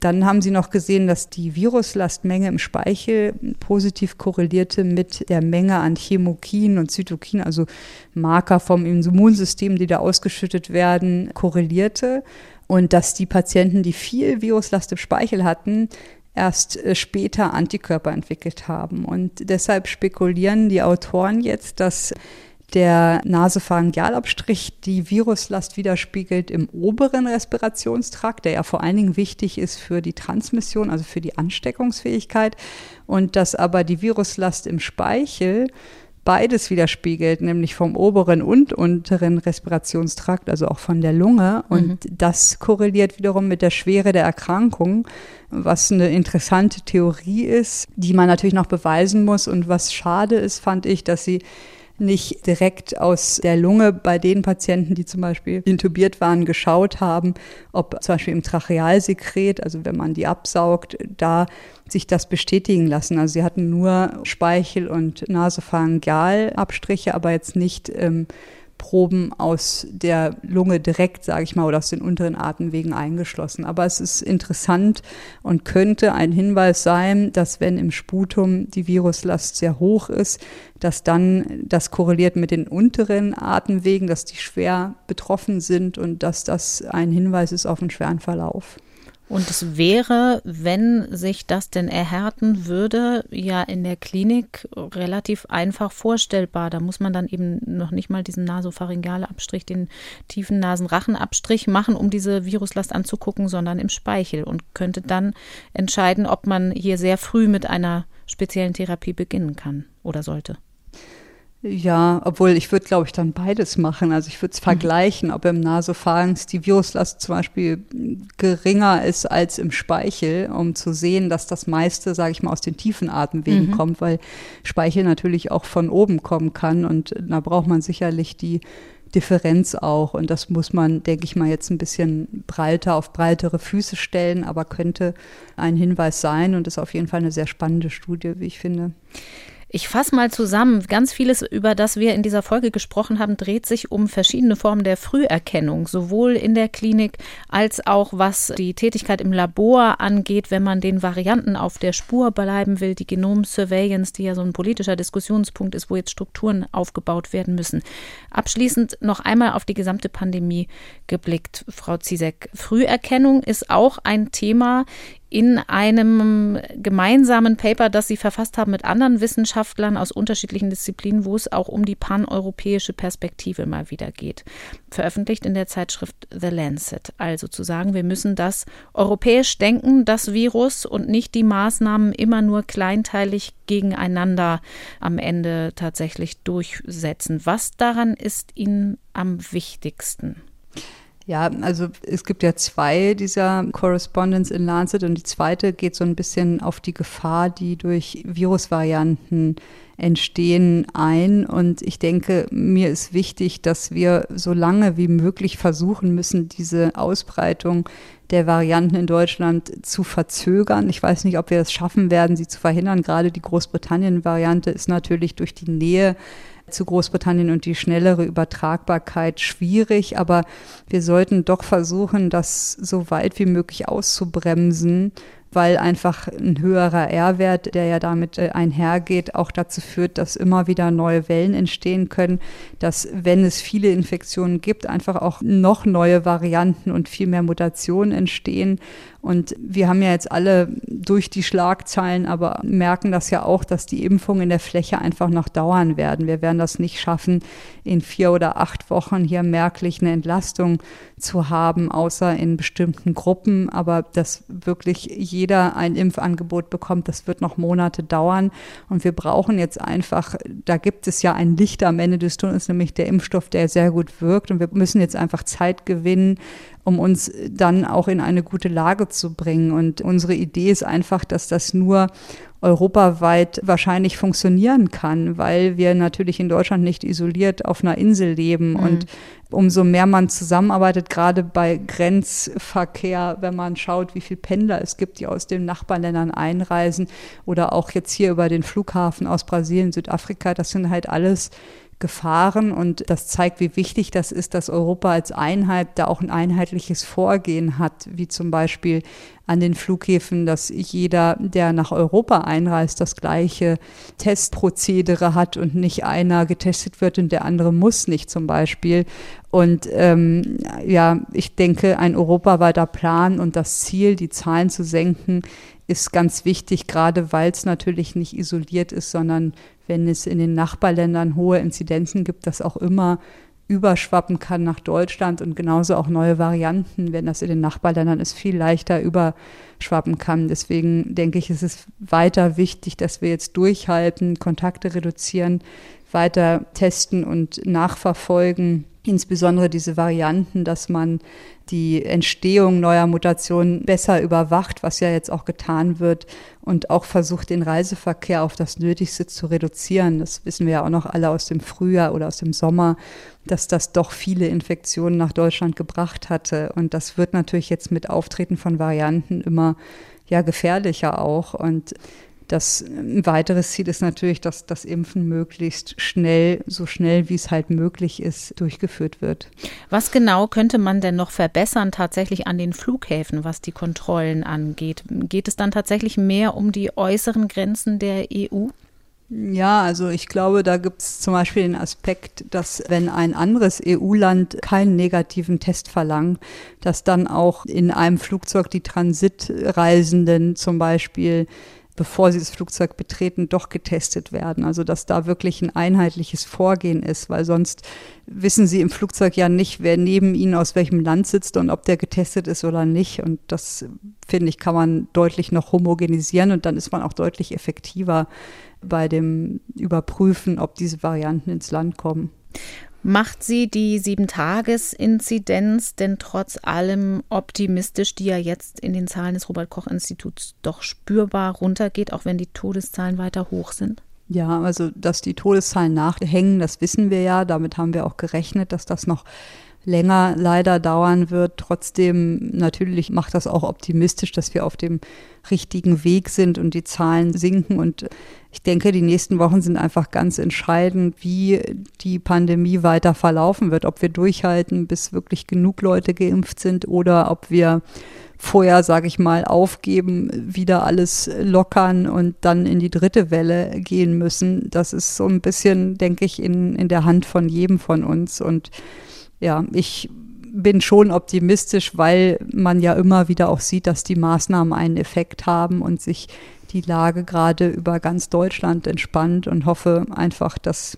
S3: dann haben sie noch gesehen, dass die Viruslastmenge im Speichel positiv korrelierte mit der Menge an Chemokin und Zytokin, also Marker vom Immunsystem, die da ausgeschüttet werden, korrelierte und dass die Patienten, die viel Viruslast im Speichel hatten, erst äh, später Antikörper entwickelt haben. Und deshalb spekulieren die Autoren jetzt, dass der Nasopharyngealabstrich die Viruslast widerspiegelt im oberen Respirationstrakt, der ja vor allen Dingen wichtig ist für die Transmission, also für die Ansteckungsfähigkeit, und dass aber die Viruslast im Speichel beides widerspiegelt, nämlich vom oberen und unteren Respirationstrakt, also auch von der Lunge. Und mhm. das korreliert wiederum mit der Schwere der Erkrankung, was eine interessante Theorie ist, die man natürlich noch beweisen muss. Und was schade ist, fand ich, dass sie nicht direkt aus der Lunge bei den Patienten, die zum Beispiel intubiert waren, geschaut haben, ob zum Beispiel im Trachealsekret, also wenn man die absaugt, da sich das bestätigen lassen. Also sie hatten nur Speichel- und Nasopharyngealabstriche, aber jetzt nicht ähm, Proben aus der Lunge direkt, sage ich mal, oder aus den unteren Atemwegen eingeschlossen. Aber es ist interessant und könnte ein Hinweis sein, dass wenn im Sputum die Viruslast sehr hoch ist, dass dann das korreliert mit den unteren Atemwegen, dass die schwer betroffen sind und dass das ein Hinweis ist auf einen schweren Verlauf.
S2: Und es wäre, wenn sich das denn erhärten würde, ja in der Klinik relativ einfach vorstellbar. Da muss man dann eben noch nicht mal diesen Nasopharyngale-Abstrich, den tiefen Nasenrachenabstrich machen, um diese Viruslast anzugucken, sondern im Speichel und könnte dann entscheiden, ob man hier sehr früh mit einer speziellen Therapie beginnen kann oder sollte.
S3: Ja, obwohl ich würde, glaube ich, dann beides machen. Also ich würde es mhm. vergleichen, ob im Nasopharynx die Viruslast zum Beispiel geringer ist als im Speichel, um zu sehen, dass das meiste, sage ich mal, aus den tiefen Atemwegen mhm. kommt, weil Speichel natürlich auch von oben kommen kann und da braucht man sicherlich die Differenz auch. Und das muss man, denke ich mal, jetzt ein bisschen breiter auf breitere Füße stellen, aber könnte ein Hinweis sein und ist auf jeden Fall eine sehr spannende Studie, wie ich finde.
S2: Ich fasse mal zusammen. Ganz vieles, über das wir in dieser Folge gesprochen haben, dreht sich um verschiedene Formen der Früherkennung, sowohl in der Klinik als auch was die Tätigkeit im Labor angeht, wenn man den Varianten auf der Spur bleiben will, die Genom-Surveillance, die ja so ein politischer Diskussionspunkt ist, wo jetzt Strukturen aufgebaut werden müssen. Abschließend noch einmal auf die gesamte Pandemie geblickt, Frau Zizek. Früherkennung ist auch ein Thema in einem gemeinsamen Paper, das sie verfasst haben mit anderen Wissenschaftlern aus unterschiedlichen Disziplinen, wo es auch um die paneuropäische Perspektive mal wieder geht. Veröffentlicht in der Zeitschrift The Lancet. Also zu sagen, wir müssen das europäisch denken, das Virus, und nicht die Maßnahmen immer nur kleinteilig gegeneinander am Ende tatsächlich durchsetzen. Was daran ist Ihnen am wichtigsten?
S3: Ja, also es gibt ja zwei dieser Correspondence in Lancet und die zweite geht so ein bisschen auf die Gefahr, die durch Virusvarianten entstehen ein. Und ich denke, mir ist wichtig, dass wir so lange wie möglich versuchen müssen, diese Ausbreitung der Varianten in Deutschland zu verzögern. Ich weiß nicht, ob wir es schaffen werden, sie zu verhindern. Gerade die Großbritannien-Variante ist natürlich durch die Nähe zu Großbritannien und die schnellere Übertragbarkeit schwierig, aber wir sollten doch versuchen, das so weit wie möglich auszubremsen weil einfach ein höherer R-Wert, der ja damit äh, einhergeht, auch dazu führt, dass immer wieder neue Wellen entstehen können, dass wenn es viele Infektionen gibt, einfach auch noch neue Varianten und viel mehr Mutationen entstehen. Und wir haben ja jetzt alle durch die Schlagzeilen, aber merken das ja auch, dass die Impfungen in der Fläche einfach noch dauern werden. Wir werden das nicht schaffen, in vier oder acht Wochen hier merklich eine Entlastung zu haben, außer in bestimmten Gruppen. Aber dass wirklich jeder ein Impfangebot bekommt, das wird noch Monate dauern. Und wir brauchen jetzt einfach, da gibt es ja ein Licht am Ende des Tunnels, nämlich der Impfstoff, der sehr gut wirkt. Und wir müssen jetzt einfach Zeit gewinnen, um uns dann auch in eine gute Lage zu bringen. Und unsere Idee ist einfach, dass das nur europaweit wahrscheinlich funktionieren kann, weil wir natürlich in Deutschland nicht isoliert auf einer Insel leben. Mhm. Und umso mehr man zusammenarbeitet, gerade bei Grenzverkehr, wenn man schaut, wie viele Pendler es gibt, die aus den Nachbarländern einreisen oder auch jetzt hier über den Flughafen aus Brasilien, Südafrika, das sind halt alles Gefahren und das zeigt, wie wichtig das ist, dass Europa als Einheit da auch ein einheitliches Vorgehen hat, wie zum Beispiel an den Flughäfen, dass jeder, der nach Europa einreist, das gleiche Testprozedere hat und nicht einer getestet wird und der andere muss nicht zum Beispiel. Und ähm, ja, ich denke, ein europaweiter Plan und das Ziel, die Zahlen zu senken, ist ganz wichtig, gerade weil es natürlich nicht isoliert ist, sondern wenn es in den Nachbarländern hohe Inzidenzen gibt, das auch immer überschwappen kann nach Deutschland und genauso auch neue Varianten, wenn das in den Nachbarländern ist, viel leichter überschwappen kann. Deswegen denke ich, ist es weiter wichtig, dass wir jetzt durchhalten, Kontakte reduzieren, weiter testen und nachverfolgen insbesondere diese Varianten, dass man die Entstehung neuer Mutationen besser überwacht, was ja jetzt auch getan wird und auch versucht, den Reiseverkehr auf das Nötigste zu reduzieren. Das wissen wir ja auch noch alle aus dem Frühjahr oder aus dem Sommer, dass das doch viele Infektionen nach Deutschland gebracht hatte. Und das wird natürlich jetzt mit Auftreten von Varianten immer ja gefährlicher auch. Und das ein weiteres Ziel ist natürlich, dass das Impfen möglichst schnell, so schnell wie es halt möglich ist, durchgeführt wird.
S2: Was genau könnte man denn noch verbessern tatsächlich an den Flughäfen, was die Kontrollen angeht? Geht es dann tatsächlich mehr um die äußeren Grenzen der EU?
S3: Ja, also ich glaube, da gibt es zum Beispiel den Aspekt, dass wenn ein anderes EU-Land keinen negativen Test verlangt, dass dann auch in einem Flugzeug die Transitreisenden zum Beispiel bevor sie das Flugzeug betreten, doch getestet werden. Also dass da wirklich ein einheitliches Vorgehen ist, weil sonst wissen sie im Flugzeug ja nicht, wer neben ihnen aus welchem Land sitzt und ob der getestet ist oder nicht. Und das, finde ich, kann man deutlich noch homogenisieren und dann ist man auch deutlich effektiver bei dem Überprüfen, ob diese Varianten ins Land kommen.
S2: Macht sie die Sieben-Tages-Inzidenz denn trotz allem optimistisch, die ja jetzt in den Zahlen des Robert-Koch-Instituts doch spürbar runtergeht, auch wenn die Todeszahlen weiter hoch sind?
S3: Ja, also dass die Todeszahlen nachhängen, das wissen wir ja. Damit haben wir auch gerechnet, dass das noch länger leider dauern wird. Trotzdem natürlich macht das auch optimistisch, dass wir auf dem richtigen Weg sind und die Zahlen sinken. Und ich denke, die nächsten Wochen sind einfach ganz entscheidend, wie die Pandemie weiter verlaufen wird. Ob wir durchhalten, bis wirklich genug Leute geimpft sind oder ob wir vorher, sage ich mal, aufgeben, wieder alles lockern und dann in die dritte Welle gehen müssen. Das ist so ein bisschen, denke ich, in, in der Hand von jedem von uns. Und ja, ich bin schon optimistisch, weil man ja immer wieder auch sieht, dass die Maßnahmen einen Effekt haben und sich die Lage gerade über ganz Deutschland entspannt und hoffe einfach, dass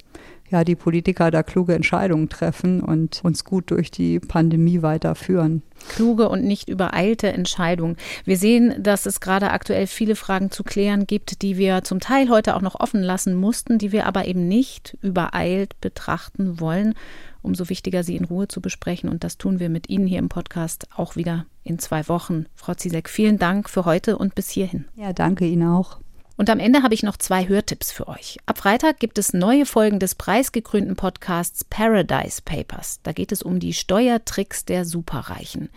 S3: ja die Politiker da kluge Entscheidungen treffen und uns gut durch die Pandemie weiterführen.
S2: Kluge und nicht übereilte Entscheidungen. Wir sehen, dass es gerade aktuell viele Fragen zu klären gibt, die wir zum Teil heute auch noch offen lassen mussten, die wir aber eben nicht übereilt betrachten wollen umso wichtiger, sie in Ruhe zu besprechen. Und das tun wir mit Ihnen hier im Podcast auch wieder in zwei Wochen. Frau Ziesek, vielen Dank für heute und bis hierhin.
S3: Ja, danke Ihnen auch.
S2: Und am Ende habe ich noch zwei Hörtipps für euch. Ab Freitag gibt es neue Folgen des preisgekrönten Podcasts Paradise Papers. Da geht es um die Steuertricks der Superreichen.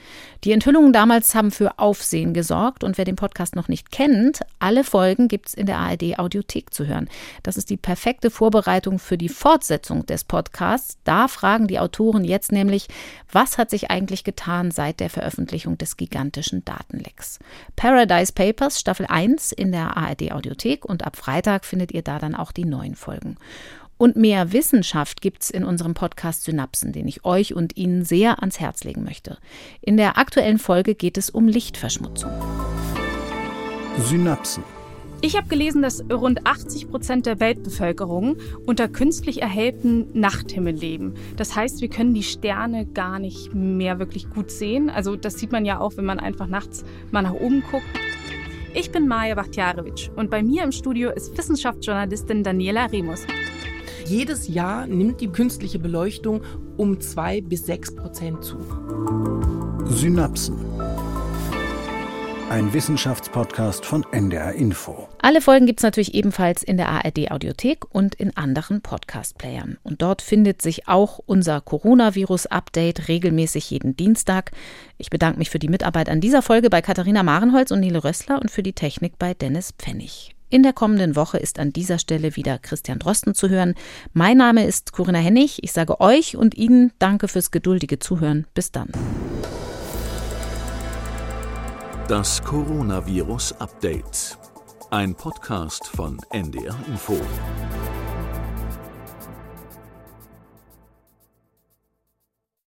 S2: Die Enthüllungen damals haben für Aufsehen gesorgt und wer den Podcast noch nicht kennt, alle Folgen gibt es in der ARD Audiothek zu hören. Das ist die perfekte Vorbereitung für die Fortsetzung des Podcasts. Da fragen die Autoren jetzt nämlich, was hat sich eigentlich getan seit der Veröffentlichung des gigantischen Datenlecks? Paradise Papers Staffel 1 in der ARD Audiothek Bibliothek und ab Freitag findet ihr da dann auch die neuen Folgen. Und mehr Wissenschaft gibt es in unserem Podcast Synapsen, den ich euch und Ihnen sehr ans Herz legen möchte. In der aktuellen Folge geht es um Lichtverschmutzung.
S4: Synapsen.
S5: Ich habe gelesen, dass rund 80 Prozent der Weltbevölkerung unter künstlich erhellten Nachthimmel leben. Das heißt, wir können die Sterne gar nicht mehr wirklich gut sehen. Also das sieht man ja auch, wenn man einfach nachts mal nach oben guckt. Ich bin Maja Bachtjarewitsch und bei mir im Studio ist Wissenschaftsjournalistin Daniela Remus.
S6: Jedes Jahr nimmt die künstliche Beleuchtung um zwei bis sechs Prozent zu.
S4: Synapsen ein Wissenschaftspodcast von NDR Info.
S2: Alle Folgen gibt es natürlich ebenfalls in der ARD Audiothek und in anderen Podcast-Playern. Und dort findet sich auch unser Coronavirus-Update regelmäßig jeden Dienstag. Ich bedanke mich für die Mitarbeit an dieser Folge bei Katharina Marenholz und Nele Rössler und für die Technik bei Dennis Pfennig. In der kommenden Woche ist an dieser Stelle wieder Christian Drosten zu hören. Mein Name ist Corinna Hennig. Ich sage euch und Ihnen Danke fürs geduldige Zuhören. Bis dann.
S1: Das Coronavirus Update. Ein Podcast von NDR Info.